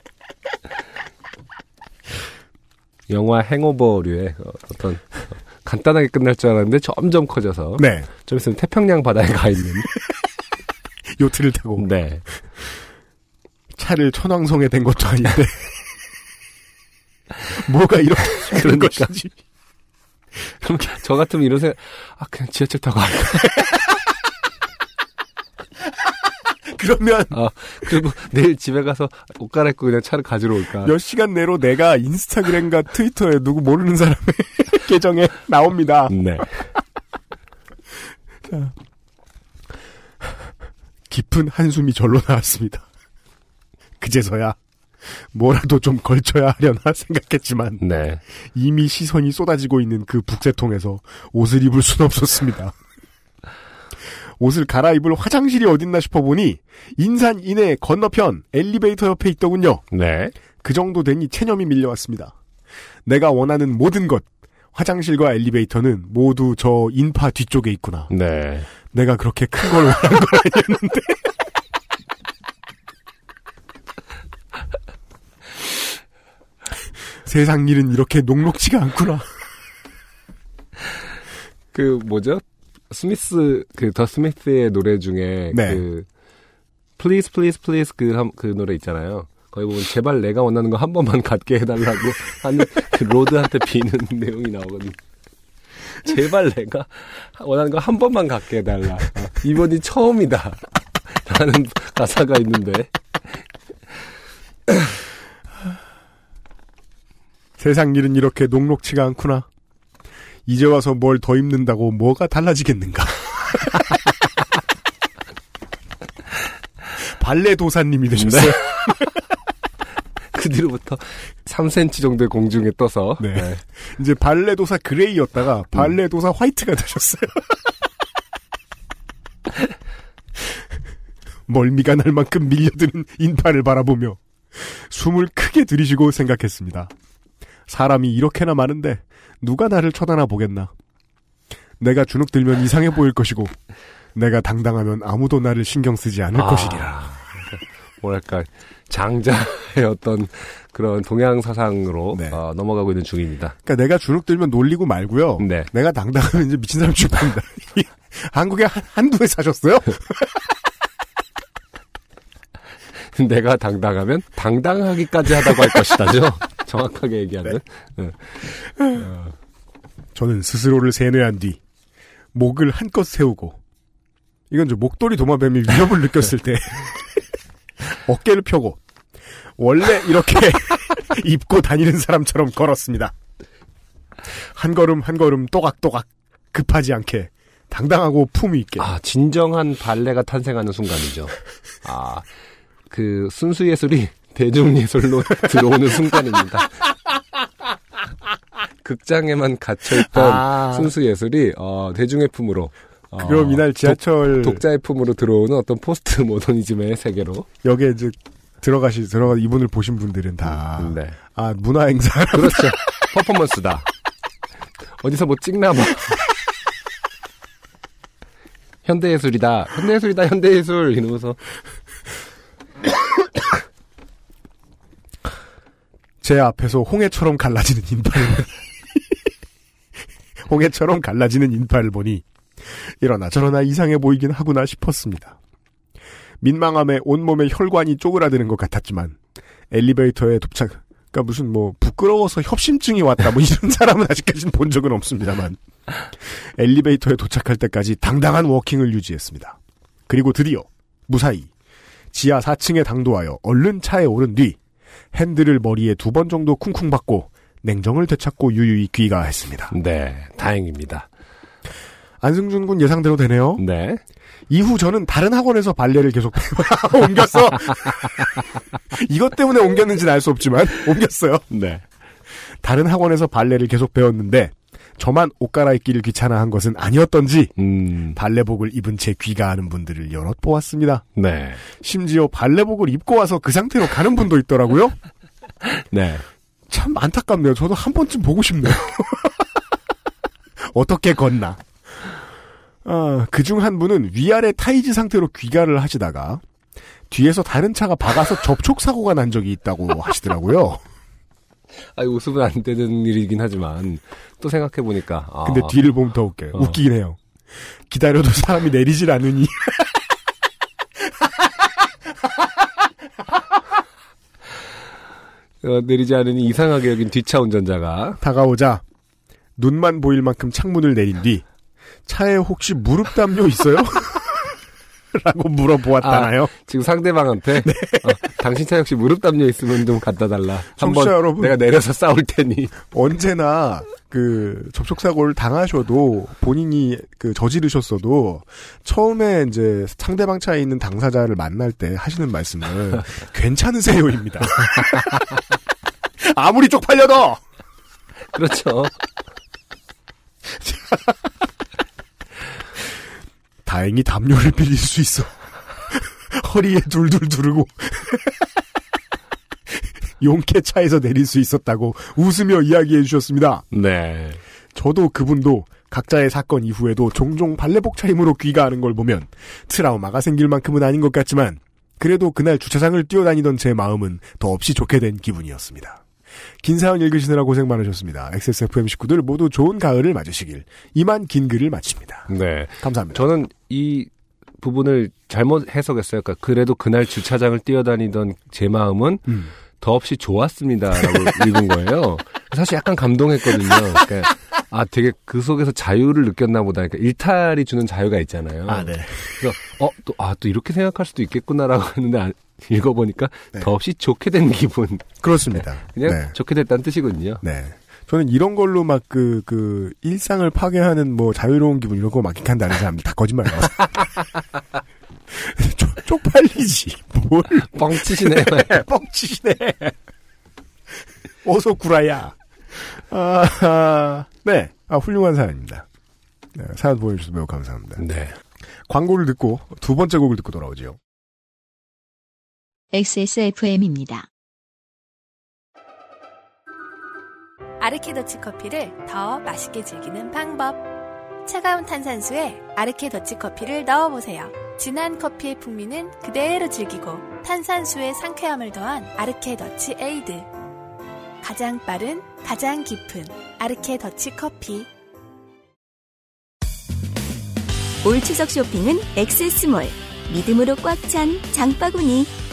영화 행오버류의 어, 어떤 어, 간단하게 끝날 줄 알았는데 점점 커져서 네, 좀 있으면 태평양 바다에 가 있는. 요트를 타고. 네. 차를 천왕성에 댄 것도 아닌데. 뭐가 이렇게 그런 그러니까. 것인지 그럼 저 같으면 이런 생각 아 그냥 지하철 타고 갈까 그러면 아 그리고 내일 집에 가서 옷 갈아입고 그냥 차를 가지러 올까 몇 시간 내로 내가 인스타그램과 트위터에 누구 모르는 사람의 계정에 나옵니다. 네 깊은 한숨이 절로 나왔습니다. 그제서야 뭐라도 좀 걸쳐야 하려나 생각했지만 네. 이미 시선이 쏟아지고 있는 그 북새통에서 옷을 입을 순 없었습니다. 옷을 갈아입을 화장실이 어딨나 싶어보니 인산 이내 건너편 엘리베이터 옆에 있더군요. 네. 그 정도 되니 체념이 밀려왔습니다. 내가 원하는 모든 것, 화장실과 엘리베이터는 모두 저 인파 뒤쪽에 있구나. 네. 내가 그렇게 큰 걸 원한 건 아니었는데. 세상 일은 이렇게 녹록지가 않구나. 그 뭐죠? 스미스 그 더 스미스의 노래 중에 네. 그 Please Please Please 그그 노래 있잖아요. 거의 보면 제발 내가 원하는 거 한 번만 갖게 해달라고 하는 그 Lord한테 비는 내용이 나오거든요. 제발 내가 원하는 거 한 번만 갖게 해달라. 이번이 처음이다. 라는 가사가 있는데. 세상 일은 이렇게 녹록치가 않구나. 이제 와서 뭘 더 입는다고 뭐가 달라지겠는가. 발레 도사님이 되셨어요. 그 뒤로부터 3cm 정도의 공중에 떠서 네. 이제 발레 도사 그레이였다가 발레 도사 화이트가 되셨어요. 멀미가 날 만큼 밀려드는 인파를 바라보며 숨을 크게 들이쉬고 생각했습니다. 사람이 이렇게나 많은데 누가 나를 쳐다나 보겠나. 내가 주눅 들면 이상해 보일 것이고 내가 당당하면 아무도 나를 신경 쓰지 않을 아. 것이리라. 뭐랄까 장자의 어떤 그런 동양 사상으로 네. 어, 넘어가고 있는 중입니다. 그러니까 내가 주눅 들면 놀리고 말고요. 네. 내가 당당하면 이제 미친 사람 취급합니다. 한국에 한, 한두 해 사셨어요? 내가 당당하면 당당하기까지 하다고 할 것이다죠. 정확하게 얘기하면. 네. 저는 스스로를 세뇌한 뒤 목을 한껏 세우고 이건 저 목도리 도마뱀이 위협을 느꼈을 때 어깨를 펴고 원래 이렇게 입고 다니는 사람처럼 걸었습니다. 한 걸음 한 걸음 또각또각 급하지 않게 당당하고 품위 있게 아 진정한 발레가 탄생하는 순간이죠. 아 그 순수 예술이 대중 예술로 들어오는 순간입니다. 극장에만 갇혀있던 아. 순수 예술이 어, 대중의 품으로 어, 그럼 이날 지하철 독, 자의 품으로 들어오는 어떤 포스트 모더니즘의 세계로 역에 이제 들어가시 들어가 이분을 보신 분들은 다 네. 아 문화 행사 그렇죠. 퍼포먼스다. 어디서 뭐 찍나 봐. 현대예술이다. 현대예술이다. 현대예술. 이러면서. 제 앞에서 홍해처럼 갈라지는 인파를 홍해처럼 갈라지는 인파를 보니 이러나 저러나 이상해 보이긴 하구나 싶었습니다. 민망함에 온몸에 혈관이 쪼그라드는 것 같았지만 엘리베이터에 도착 그러니까 무슨 뭐 부끄러워서 협심증이 왔다 뭐 이런 사람은 아직까지는 본 적은 없습니다만 엘리베이터에 도착할 때까지 당당한 워킹을 유지했습니다. 그리고 드디어 무사히 지하 4층에 당도하여 얼른 차에 오른 뒤 핸들을 머리에 두 번 정도 쿵쿵 받고 냉정을 되찾고 유유히 귀가했습니다. 네. 다행입니다. 안승준 군 예상대로 되네요. 네. 이후 저는 다른 학원에서 발레를 계속 옮겼어. 이것 때문에 옮겼는지는 알 수 없지만 옮겼어요. 네. 다른 학원에서 발레를 계속 배웠는데 저만 옷 갈아입기를 귀찮아한 것은 아니었던지 음. 발레복을 입은 채 귀가하는 분들을 여럿 보았습니다. 네. 심지어 발레복을 입고 와서 그 상태로 가는 분도 있더라고요. 네. 참 안타깝네요. 저도 한 번쯤 보고 싶네요. 어떻게 걷나. 아, 그중 한 분은 위아래 타이즈 상태로 귀가를 하시다가 뒤에서 다른 차가 박아서 접촉 사고가 난 적이 있다고 하시더라고요. 아, 웃으면 안 되는 일이긴 하지만 또 생각해 보니까. 아, 근데 뒤를 보면 더 웃겨요. 어. 웃기긴 해요. 기다려도 사람이 내리질 않으니 어, 내리지 않으니 이상하게 여긴 뒷차 운전자가 다가오자 눈만 보일 만큼 창문을 내린 뒤 차에 혹시 무릎 담요 있어요? 라고 물어보았다나요? 지금 상대방한테 어, 당신 차 역시 무릎 담요 있으면 좀 갖다 달라. 한번 여러분. 내가 내려서 싸울 테니. 언제나 그 접촉 사고를 당하셔도 본인이 그 저지르셨어도 처음에 이제 상대방 차에 있는 당사자를 만날 때 하시는 말씀은 괜찮으세요입니다. 아무리 쪽팔려도 그렇죠. 다행히 담요를 빌릴 수 있어. 허리에 둘둘 두르고 용케 차에서 내릴 수 있었다고 웃으며 이야기해 주셨습니다. 네. 저도 그분도 각자의 사건 이후에도 종종 발레복 차림으로 귀가하는 걸 보면 트라우마가 생길 만큼은 아닌 것 같지만 그래도 그날 주차장을 뛰어다니던 제 마음은 더없이 좋게 된 기분이었습니다. 긴 사연 읽으시느라 고생 많으셨습니다. XSFM 식구들 모두 좋은 가을을 맞으시길 이만 긴 글을 마칩니다. 네. 감사합니다. 저는 이 부분을 잘못 해석했어요. 그러니까 그래도 그날 주차장을 뛰어다니던 제 마음은 음. 더없이 좋았습니다라고 읽은 거예요. 사실 약간 감동했거든요. 그러니까 아 되게 그 속에서 자유를 느꼈나 보다. 그러니까 일탈이 주는 자유가 있잖아요. 아, 네. 그래서 어또아또 이렇게 생각할 수도 있겠구나라고 했는데 아, 읽어보니까 네. 더없이 좋게 된 기분. 그렇습니다. 그냥 네. 좋게 됐다는 뜻이거든요. 네. 저는 이런 걸로 막 그, 그, 일상을 파괴하는 뭐 자유로운 기분 이런 거 막익한다는 사람들 다 거짓말이에요. 쪽- 쪽팔리지. 뭘. 뻥치시네. 뻥치시네. 어서 구라야. 아, 아, 네. 아, 훌륭한 사연입니다. 네, 사연 보내주셔서 매우 감사합니다. 네. 광고를 듣고 두 번째 곡을 듣고 돌아오죠. XSFM입니다. 아르케 더치 커피를 더 맛있게 즐기는 방법. 차가운 탄산수에 아르케 더치 커피를 넣어보세요. 진한 커피의 풍미는 그대로 즐기고 탄산수의 상쾌함을 더한 아르케 더치 에이드. 가장 빠른, 가장 깊은 아르케 더치 커피. 올 추석 쇼핑은 엑세스몰. 믿음으로 꽉 찬 장바구니.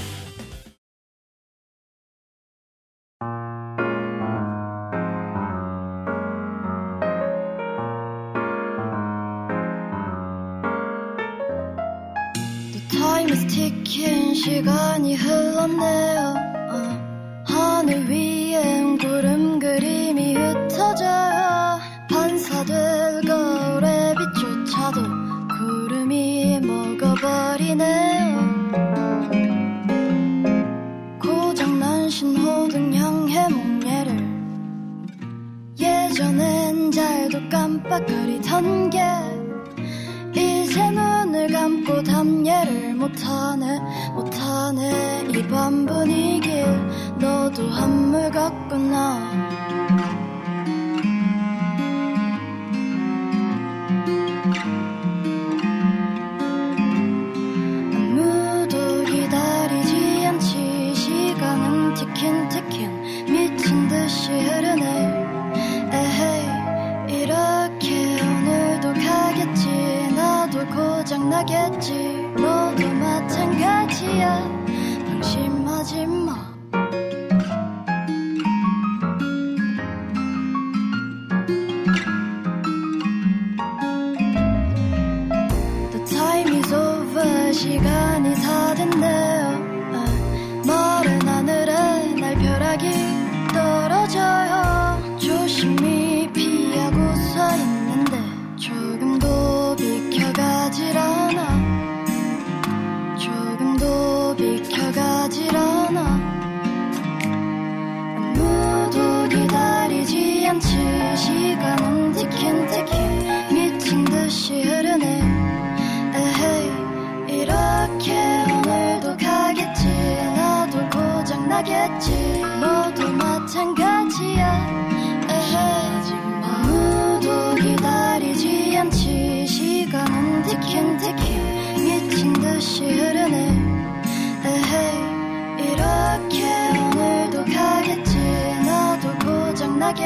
Ticking 시간이 흘렀네요. 어. 하늘 위엔 구름 그림이 흩어져요. 반사될 거울의 빛조차도 구름이 먹어버리네요. 고장난 신호등 향해 목례를. 예전엔 잘도 깜빡거리던 게 이제 눈을 감고 담예를 못하네 못하네. 이 밤 분위길 너도 한물 같구나 나겠지. 너도 마찬가지야. 방심하지 마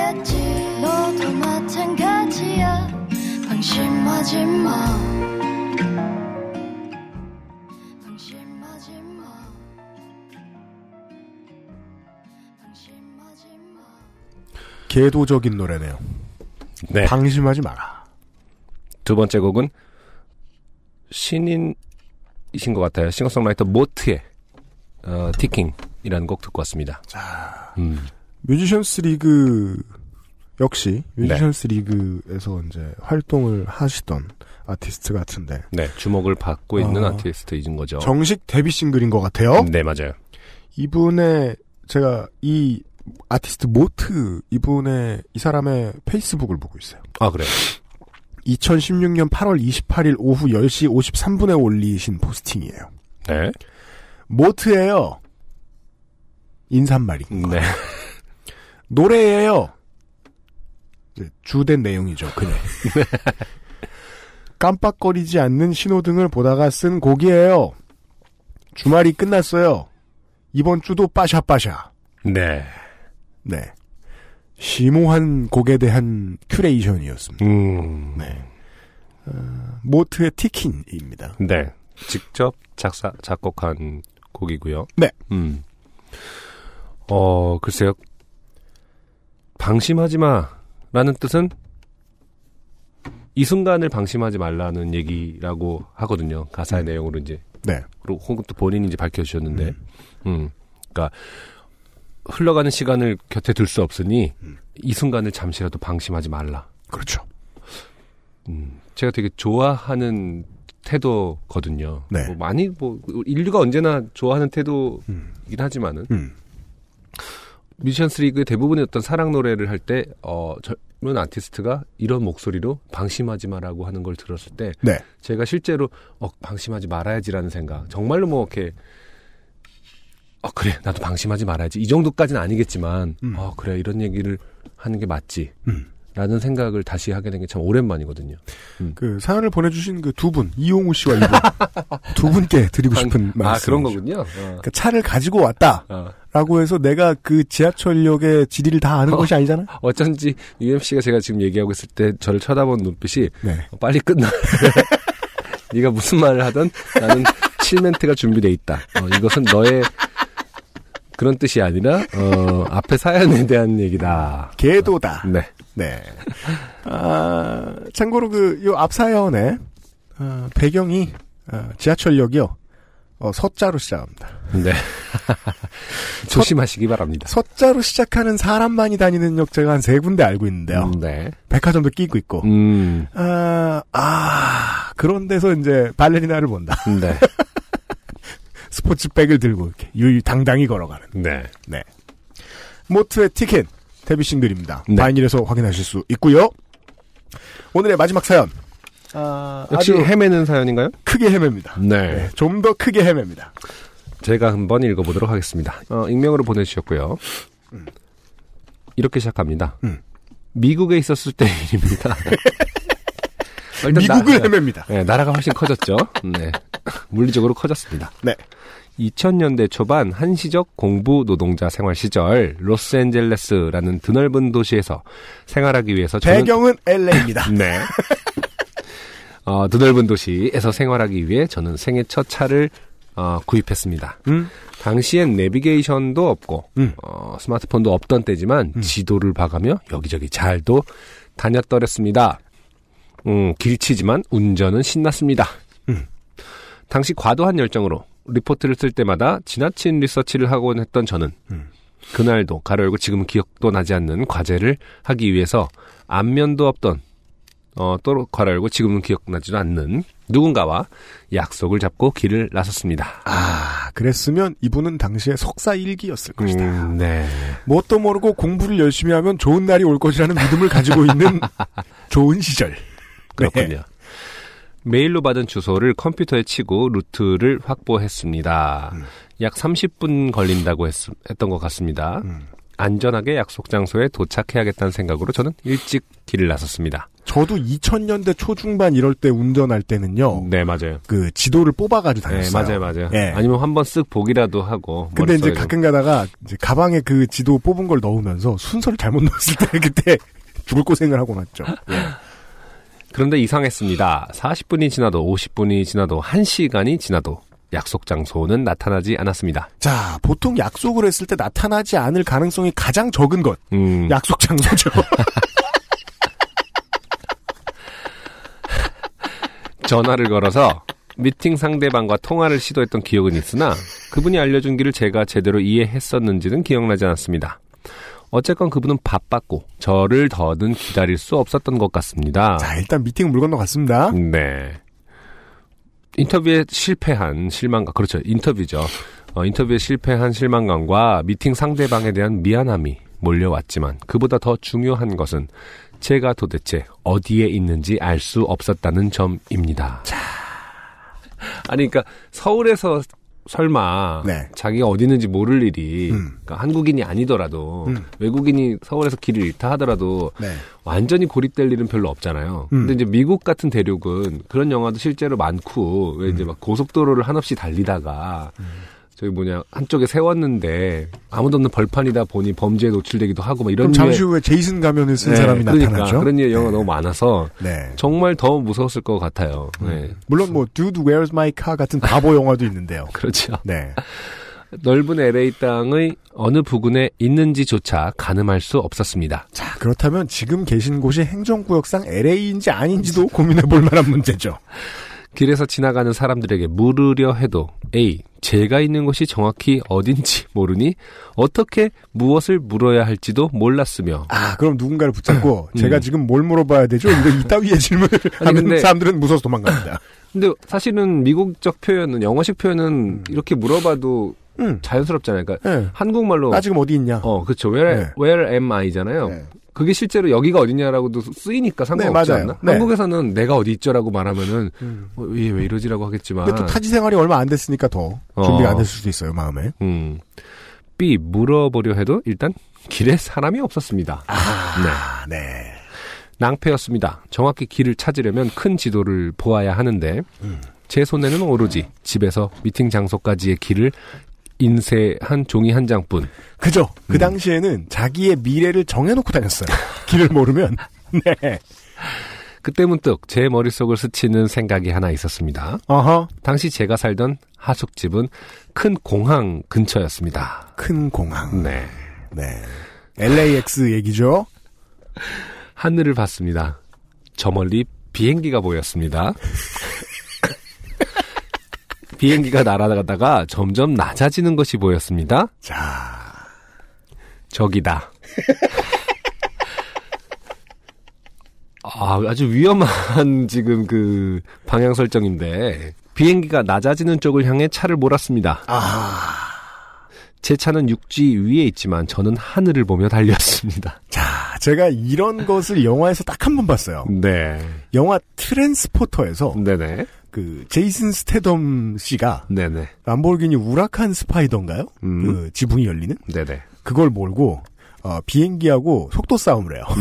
나겠지 너도 마찬가지야 방심하지 마 계도적인 노래네요. 네. 방심하지 마라. 두 번째 곡은 신인이신 것 같아요. 싱어송라이터 모트의 어, Ticking이라는 곡 듣고 왔습니다. 자, 음, 뮤지션스 리그 역시 네. 뮤지션스 리그에서 이제 활동을 하시던 아티스트 같은데 네, 주목을 받고 있는 어. 아티스트이신 거죠. 정식 데뷔 싱글인 것 같아요. 네, 맞아요. 이분의 제가 이 아티스트 모트 이분의 이 사람의 페이스북을 보고 있어요. 아, 그래요. 2016년 8월 28일 오후 10시 53분에 올리신 포스팅이에요. 네. 모트예요. 인사말이. 네. 노래예요. 주된 내용이죠. 그냥. 깜빡거리지 않는 신호등을 보다가 쓴 곡이에요. 주말이 끝났어요. 이번 주도 빠샤빠샤. 네. 네. 심오한 곡에 대한 큐레이션이었습니다. 음. 네. 모트의 티킨입니다. 네. 직접 작사, 작곡한 곡이고요. 네. 음. 어, 글쎄요. 방심하지 마. 라는 뜻은 이 순간을 방심하지 말라는 얘기라고 하거든요. 가사의 내용으로 이제 네. 그리고 혹은 또 본인이 이제 밝혀주셨는데, 음, 그러니까 흘러가는 시간을 곁에 둘 수 없으니 이 순간을 잠시라도 방심하지 말라. 그렇죠. 음, 제가 되게 좋아하는 태도거든요. 네. 뭐 많이 뭐 인류가 언제나 좋아하는 태도이긴 음. 하지만은 음. 뮤지션스 리그의 대부분의 어떤 사랑 노래를 할 때 어, 젊은 아티스트가 이런 목소리로 방심하지 마라고 하는 걸 들었을 때 네. 제가 실제로 어, 방심하지 말아야지라는 생각. 정말로 뭐 이렇게 어 그래 나도 방심하지 말아야지 이 정도까지는 아니겠지만 음. 어 그래 이런 얘기를 하는 게 맞지. 음. 라는 생각을 다시 하게 된 게 참 오랜만이거든요. 그 사연을 보내주신 그 두 분, 이용우 씨와 이분. 두 분께 드리고 싶은 말씀. 아 그런 거군요. 어. 그러니까 차를 가지고 왔다. 어. 라고 해서 내가 그 지하철역의 지리를 다 아는 어. 것이 아니잖아? 어쩐지 UMC가 제가 지금 얘기하고 있을 때 저를 쳐다본 눈빛이 네. 어, 빨리 끝나. 네가 무슨 말을 하든 나는 7멘트가 준비돼 있다. 어, 이것은 너의 그런 뜻이 아니라 어, 앞에 사연에 대한 얘기다. 개도다. 네. 네. 아, 참고로 그, 요 앞 사연에, 어, 배경이, 어, 지하철역이요. 어, 서자로 시작합니다. 네. 조심하시기 바랍니다. 서자로 시작하는 사람만이 다니는 역 제가 한 세 군데 알고 있는데요. 음, 네. 백화점도 끼고 있고. 음, 아, 아, 그런 데서 이제 발레리나를 본다. 네. 스포츠백을 들고 이렇게 유유당당히 걸어가는. 네. 네. 모트의 티켓, 데뷔 싱글입니다. 네. 바이닐에서 확인하실 수 있고요. 오늘의 마지막 사연. 아, 역시 헤매는 사연인가요? 크게 헤맵니다. 네. 네, 좀 더 크게 헤맵니다. 제가 한번 읽어보도록 하겠습니다. 어, 익명으로 보내주셨고요. 이렇게 시작합니다. 음. 미국에 있었을 때 일입니다. 어, 미국을 나- 헤맵니다. 네, 나라가 훨씬 커졌죠. 네. 물리적으로 커졌습니다. 네. 2000년대 초반 한시적 공부 노동자 생활 시절 로스앤젤레스라는 드넓은 도시에서 생활하기 위해서 배경은 LA입니다. 네. 어, 드넓은 도시에서 생활하기 위해 저는 생애 첫 차를 어, 구입했습니다. 음. 당시엔 내비게이션도 없고 음. 어, 스마트폰도 없던 때지만 지도를 봐가며 여기저기 잘도 다녔더랬습니다. 음, 길치지만 운전은 신났습니다. 음. 당시 과도한 열정으로 리포트를 쓸 때마다 지나친 리서치를 하곤 했던 저는 음. 그날도 가로 열고 지금은 기억도 나지 않는 과제를 하기 위해서 안면도 없던 어, 또 가로 열고 지금은 기억나지도 않는 누군가와 약속을 잡고 길을 나섰습니다. 아, 그랬으면 이분은 당시에 석사 일기였을 것이다. 음, 네. 뭣도 모르고 공부를 열심히 하면 좋은 날이 올 것이라는 믿음을 가지고 있는 좋은 시절. 그렇군요. 네. 메일로 받은 주소를 컴퓨터에 치고 루트를 확보했습니다. 음. 약 30분 걸린다고 했, 했던 것 같습니다. 음. 안전하게 약속 장소에 도착해야겠다는 생각으로 저는 일찍 길을 나섰습니다. 저도 2000년대 초중반 이럴 때 운전할 때는요. 네, 맞아요. 그 지도를 뽑아가지고 네, 다녔어요. 맞아요, 맞아요. 예. 아니면 한번 쓱 보기라도 하고. 근데 이제 가끔 가다가 이제 가방에 그 지도 뽑은 걸 넣으면서 순서를 잘못 넣었을 때 그때 죽을 고생을 하고 났죠. 예. 그런데 이상했습니다. 40분이 지나도 50분이 지나도 1시간이 지나도 약속 장소는 나타나지 않았습니다. 자, 보통 약속을 했을 때 나타나지 않을 가능성이 가장 적은 것. 음, 약속 장소죠. 전화를 걸어서 미팅 상대방과 통화를 시도했던 기억은 있으나 그분이 알려준 길을 제가 제대로 이해했었는지는 기억나지 않았습니다. 어쨌건 그분은 바빴고 저를 더는 기다릴 수 없었던 것 같습니다. 자, 일단 미팅 물 건너갔습니다. 네. 인터뷰에 실패한 실망감, 그렇죠. 인터뷰죠. 어, 인터뷰에 실패한 실망감과 미팅 상대방에 대한 미안함이 몰려왔지만 그보다 더 중요한 것은 제가 도대체 어디에 있는지 알 수 없었다는 점입니다. 아니, 그러니까 서울에서 설마 네. 자기가 어디 있는지 모를 일이 음. 그러니까 한국인이 아니더라도 음. 외국인이 서울에서 길을 잃다 하더라도 네. 완전히 고립될 일은 별로 없잖아요. 음. 근데 이제 미국 같은 대륙은 그런 영화도 실제로 많고 왜 음. 이제 막 고속도로를 한없이 달리다가 저기 뭐냐 한쪽에 세웠는데 아무도 없는 벌판이다 보니 범죄에 노출되기도 하고 막 이런 그럼 잠시 후에 제이슨 가면을 쓴 네, 사람이 그러니까 나타나죠. 그런 류의 영화 네. 너무 많아서 네. 정말 더 무서웠을 것 같아요. 네. 물론 뭐 Dude Where's My Car 같은 바보 영화도 있는데요. 그렇죠. 네. 넓은 LA 땅의 어느 부근에 있는지조차 가늠할 수 없었습니다. 자, 그렇다면 지금 계신 곳이 행정구역상 LA인지 아닌지도 고민해 볼 만한 문제죠. 길에서 지나가는 사람들에게 물으려 해도 A. 제가 있는 곳이 정확히 어딘지 모르니 어떻게 무엇을 물어야 할지도 몰랐으며 아, 그럼 누군가를 붙잡고 음. 제가 지금 뭘 물어봐야 되죠? 이거 이따위의 질문을 하면 근데- 사람들은 무서워서 도망갑니다. 근데 사실은 미국적 표현은 영어식 표현은 이렇게 물어봐도 음. 자연스럽잖아요. 그러니까 예. 한국말로 나 지금 어디 있냐? 어 그렇죠. Where 네. Where am I잖아요. 네. 그게 실제로 여기가 어디냐라고도 쓰이니까 상관없지 네. 않나? 네. 한국에서는 내가 어디 있죠라고 말하면은 음. 어, 얘왜 이러지라고 하겠지만 근데 또 타지 생활이 얼마 안 됐으니까 더 어. 준비가 안 됐을 수도 있어요, 마음에. 음. B 물어보려 해도 일단 길에 사람이 없었습니다. 아, 네. 낭패였습니다. 정확히 길을 찾으려면 큰 지도를 보아야 하는데 음. 제 손에는 오로지 집에서 미팅 장소까지의 길을 인쇄 한 종이 한 장뿐. 그죠? 그 음. 당시에는 자기의 미래를 정해놓고 다녔어요. 길을 모르면. 네. 그때 문득 제 머릿속을 스치는 생각이 하나 있었습니다. 어허. 당시 제가 살던 하숙집은 큰 공항 근처였습니다. 큰 공항. 네. 네. LAX 얘기죠? 하늘을 봤습니다. 저 멀리 비행기가 보였습니다. 비행기가 날아가다가 점점 낮아지는 것이 보였습니다. 자. 저기다. 아, 아주 위험한 지금 그 방향 설정인데 비행기가 낮아지는 쪽을 향해 차를 몰았습니다. 아. 제 차는 육지 위에 있지만 저는 하늘을 보며 달렸습니다. 자, 제가 이런 것을 영화에서 딱 한 번 봤어요. 네. 영화 트랜스포터에서 네네. 그 제이슨 스테덤 씨가 네네. 람보르기니 우라칸 스파이더인가요? 음. 그 지붕이 열리는 네네. 그걸 몰고 어, 비행기하고 속도 싸움을 해요.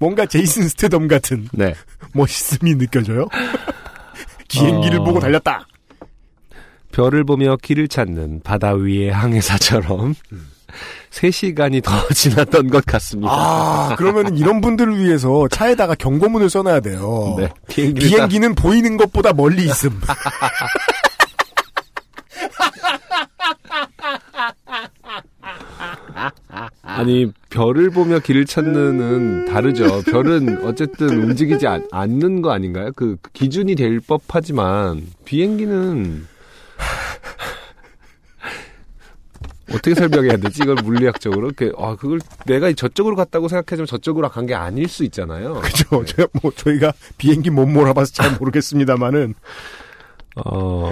뭔가 제이슨 스테덤 같은 네. 멋있음이 느껴져요. 비행기를 어. 보고 달렸다. 별을 보며 길을 찾는 바다 위의 항해사처럼 3시간이 더 지났던 것 같습니다. 아, 그러면 이런 분들을 위해서 차에다가 경고문을 써놔야 돼요. 네. 비행기는 보이는 것보다 멀리 있음. 아니 별을 보며 길을 찾는은 다르죠. 별은 어쨌든 움직이지 않, 않는 거 아닌가요? 그 기준이 될 법하지만 비행기는 어떻게 설명해야 되지? 이걸 물리학적으로 이렇게 아 그걸 내가 저쪽으로 갔다고 생각해주면 저쪽으로 간 게 아닐 수 있잖아요. 그죠? 제가 뭐 저희가 비행기 못 몰아봐서 잘 모르겠습니다만은 어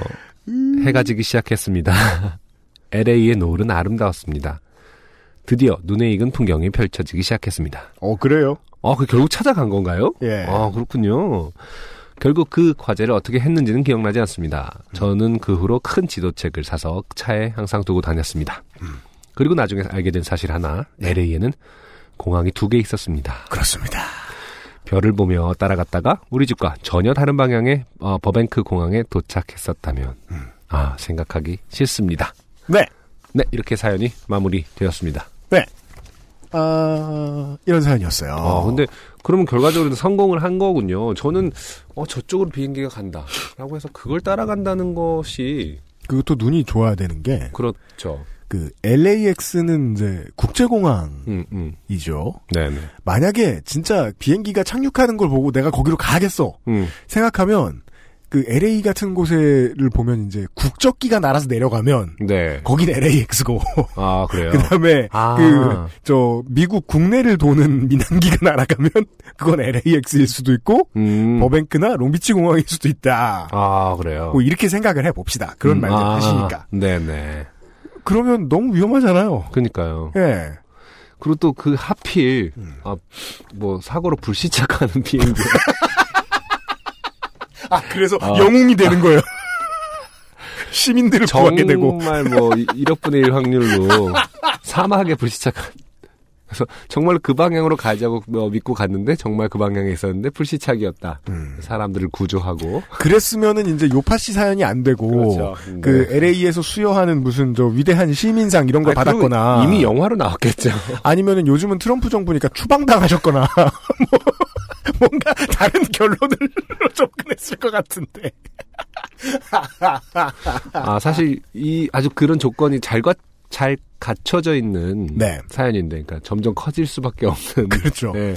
해가 지기 시작했습니다. LA의 노을은 아름다웠습니다. 드디어 눈에 익은 풍경이 펼쳐지기 시작했습니다. 어 그래요? 아, 그 결국 찾아간 건가요? 예. 아, 그렇군요. 결국 그 과제를 어떻게 했는지는 기억나지 않습니다. 저는 그 후로 큰 지도책을 사서 차에 항상 두고 다녔습니다. 그리고 나중에 알게 된 사실 하나, LA에는 공항이 두 개 있었습니다. 그렇습니다. 별을 보며 따라갔다가 우리 집과 전혀 다른 방향의 어, 버뱅크 공항에 도착했었다면, 아, 생각하기 싫습니다. 네. 네, 이렇게 사연이 마무리되었습니다. 네. 아 이런 사연이었어요. 아, 근데 그러면 결과적으로 성공을 한 거군요. 저는 어 저쪽으로 비행기가 간다라고 해서 그걸 따라간다는 것이 그것도 눈이 좋아야 되는 게 그렇죠. 그 LAX는 이제 국제공항이죠. 음, 음. 네네. 만약에 진짜 비행기가 착륙하는 걸 보고 내가 거기로 가겠어 음, 생각하면 그 LA 같은 곳에를 보면 이제 국적기가 날아서 내려가면 네. 거긴 LAX고 아 그래요. 그다음에 아. 그저 미국 국내를 도는 민항기가 날아가면 그건 LAX일 수도 있고 음. 버뱅크나 롱비치 공항일 수도 있다. 아 그래요. 뭐 이렇게 생각을 해 봅시다. 그런 음, 말들 아, 하시니까. 네네. 그러면 너무 위험하잖아요. 그니까요. 예. 그리고 또 그 하필 음. 아뭐 사고로 불시착하는 비행기. 아 그래서 아. 영웅이 되는 거예요. 시민들을 구하게 되고. 정말 뭐 1억분의 1 확률로 사막에 불시착한. 그래서 정말 그 방향으로 가자고 뭐 믿고 갔는데 정말 그 방향에 있었는데 불시착이었다. 음. 사람들을 구조하고. 그랬으면은 이제 요파시 사연이 안 되고 그렇죠. 그 네. LA에서 수여하는 무슨 저 위대한 시민상 이런 걸 아니, 받았거나 이미 영화로 나왔겠죠. 아니면은 요즘은 트럼프 정부니까 추방당하셨거나 뭐, 뭔가 다른 결론을 접근했을 것 같은데. 아 사실 이 아주 그런 조건이 잘 갖, 잘 갖춰져 있는 네. 사연인데, 그러니까 점점 커질 수밖에 없는. 그렇죠. 네.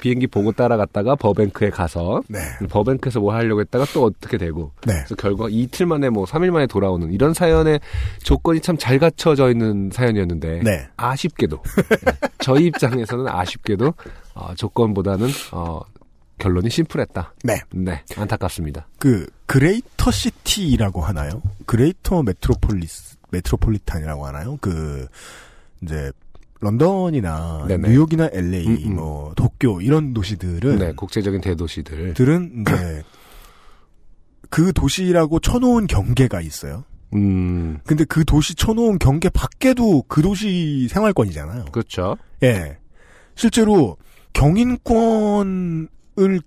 비행기 보고 따라갔다가 버뱅크에 가서 네. 버뱅크에서 뭐 하려고 했다가 또 어떻게 되고. 네. 그래서 결과 이틀 만에 뭐 3일 만에 돌아오는 이런 사연의 조건이 참 잘 갖춰져 있는 사연이었는데 네. 아쉽게도 네, 저희 입장에서는 아쉽게도 어, 조건보다는 어, 결론이 심플했다. 네. 네, 안타깝습니다. 그 Greater City라고 하나요? Greater Metropolis Metropolitan이라고 하나요? 그 이제 런던이나 네네. 뉴욕이나 LA, 음, 음. 뭐 도쿄 이런 도시들은 네, 국제적인 대도시들. 들은 이제 그 도시라고 쳐놓은 경계가 있어요. 음, 근데 그 도시 쳐놓은 경계 밖에도 그 도시 생활권이잖아요. 그렇죠. 예. 실제로 경인권을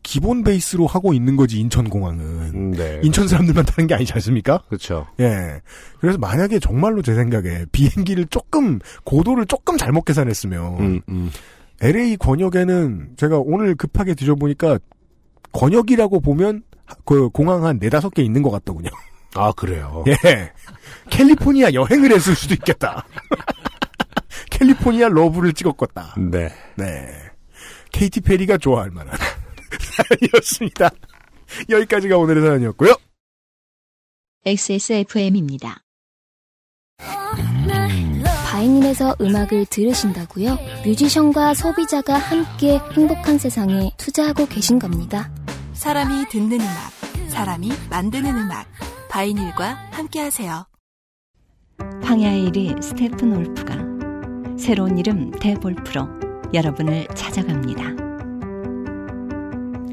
기본 베이스로 하고 있는 거지 인천공항은. 음, 네, 인천 사람들만 타는 게 아니지 않습니까? 그렇죠. 예. 그래서 만약에 정말로 제 생각에 비행기를 조금 고도를 조금 잘못 계산했으면 음, 음. LA 권역에는 제가 오늘 급하게 뒤져보니까 권역이라고 보면 그 공항 한 네다섯 개 있는 것 같더군요. 아 그래요. 예. 캘리포니아 여행을 했을 수도 있겠다. California Love를 찍었겠다. 네. 네. 케이티 페리가 좋아할 만한 사연이었습니다. 여기까지가 오늘의 사연이었고요. XSFM입니다. 바이닐에서 음악을 들으신다고요? 뮤지션과 소비자가 함께 행복한 세상에 투자하고 계신 겁니다. 사람이 듣는 음악, 사람이 만드는 음악. 바이닐과 함께하세요. 황야의 1위 스테픈 올프가 새로운 이름 대볼프로 여러분을 찾아갑니다.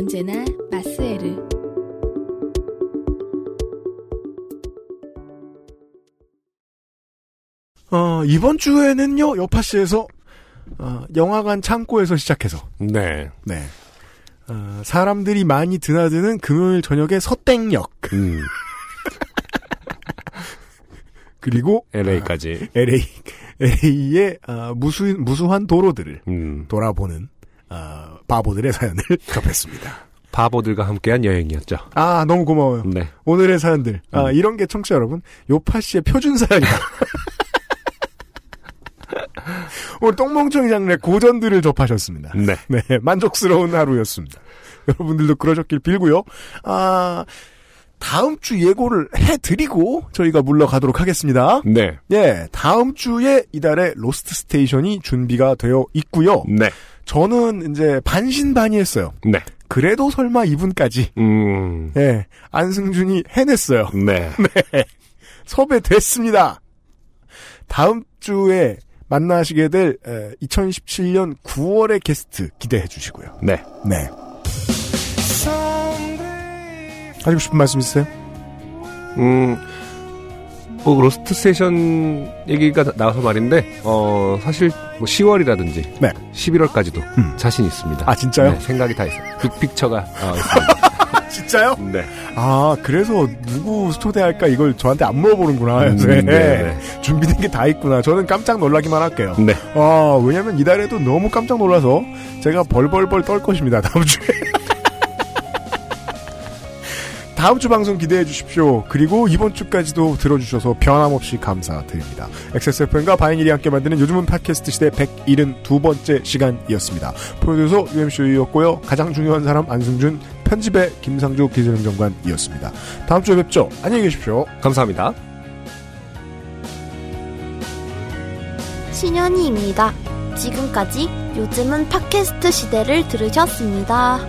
언제나 마스에르. 어, 이번 주에는요, 여파씨에서, 어, 영화관 창고에서 시작해서, 네. 네. 어, 사람들이 많이 드나드는 금요일 저녁에 서땡역, 음, 그리고, LA까지. LA, LA의, 어, 무수, 무수한 도로들을 음, 돌아보는, 어, 바보들의 사연을 접했습니다. 바보들과 함께한 여행이었죠. 아, 너무 고마워요. 네. 오늘의 사연들. 아, 음. 이런 게 청취자 여러분, 요팟시의 표준 사연이다. 오늘 똥멍청이 장르의 고전들을 접하셨습니다. 네. 네, 만족스러운 하루였습니다. 여러분들도 그러셨길 빌고요. 아, 다음 주 예고를 해드리고 저희가 물러가도록 하겠습니다. 네. 예, 다음 주에 이달의 로스트 스테이션이 준비가 되어 있고요. 네. 저는 이제 반신반의했어요. 네. 그래도 설마 이분까지. 음, 예, 안승준이 해냈어요. 네. 섭외됐습니다. 다음 주에 만나시게 될 2017년 9월의 게스트 기대해 주시고요. 네. 네. 하시고 싶은 말씀 있으세요? 음, 뭐, 로스트 스테이션 얘기가 나- 나와서 말인데, 어, 사실, 뭐, 10월이라든지, 네. 11월까지도 음. 자신 있습니다. 아, 진짜요? 네, 생각이 다 있어요. 빅픽처가, 어, 있습니다. 진짜요? 네. 아, 그래서 누구 초대할까 이걸 저한테 안 물어보는구나. 음, 네. 네. 준비된 게 다 있구나. 저는 깜짝 놀라기만 할게요. 네. 아, 왜냐면 이달에도 너무 깜짝 놀라서 제가 벌벌벌 떨 것입니다. 다음 주에. 다음 주 방송 기대해 주십시오. 그리고 이번 주까지도 들어주셔서 변함없이 감사드립니다. XSFM과 바이닐이 함께 만드는 요즘은 팟캐스트 시대 172번째 시간이었습니다. 프로듀서 UMC였고요. 가장 중요한 사람 안승준, 편집의 김상조 기술행정관이었습니다. 다음 주에 뵙죠. 안녕히 계십시오. 감사합니다. 신현이입니다. 지금까지 요즘은 팟캐스트 시대를 들으셨습니다.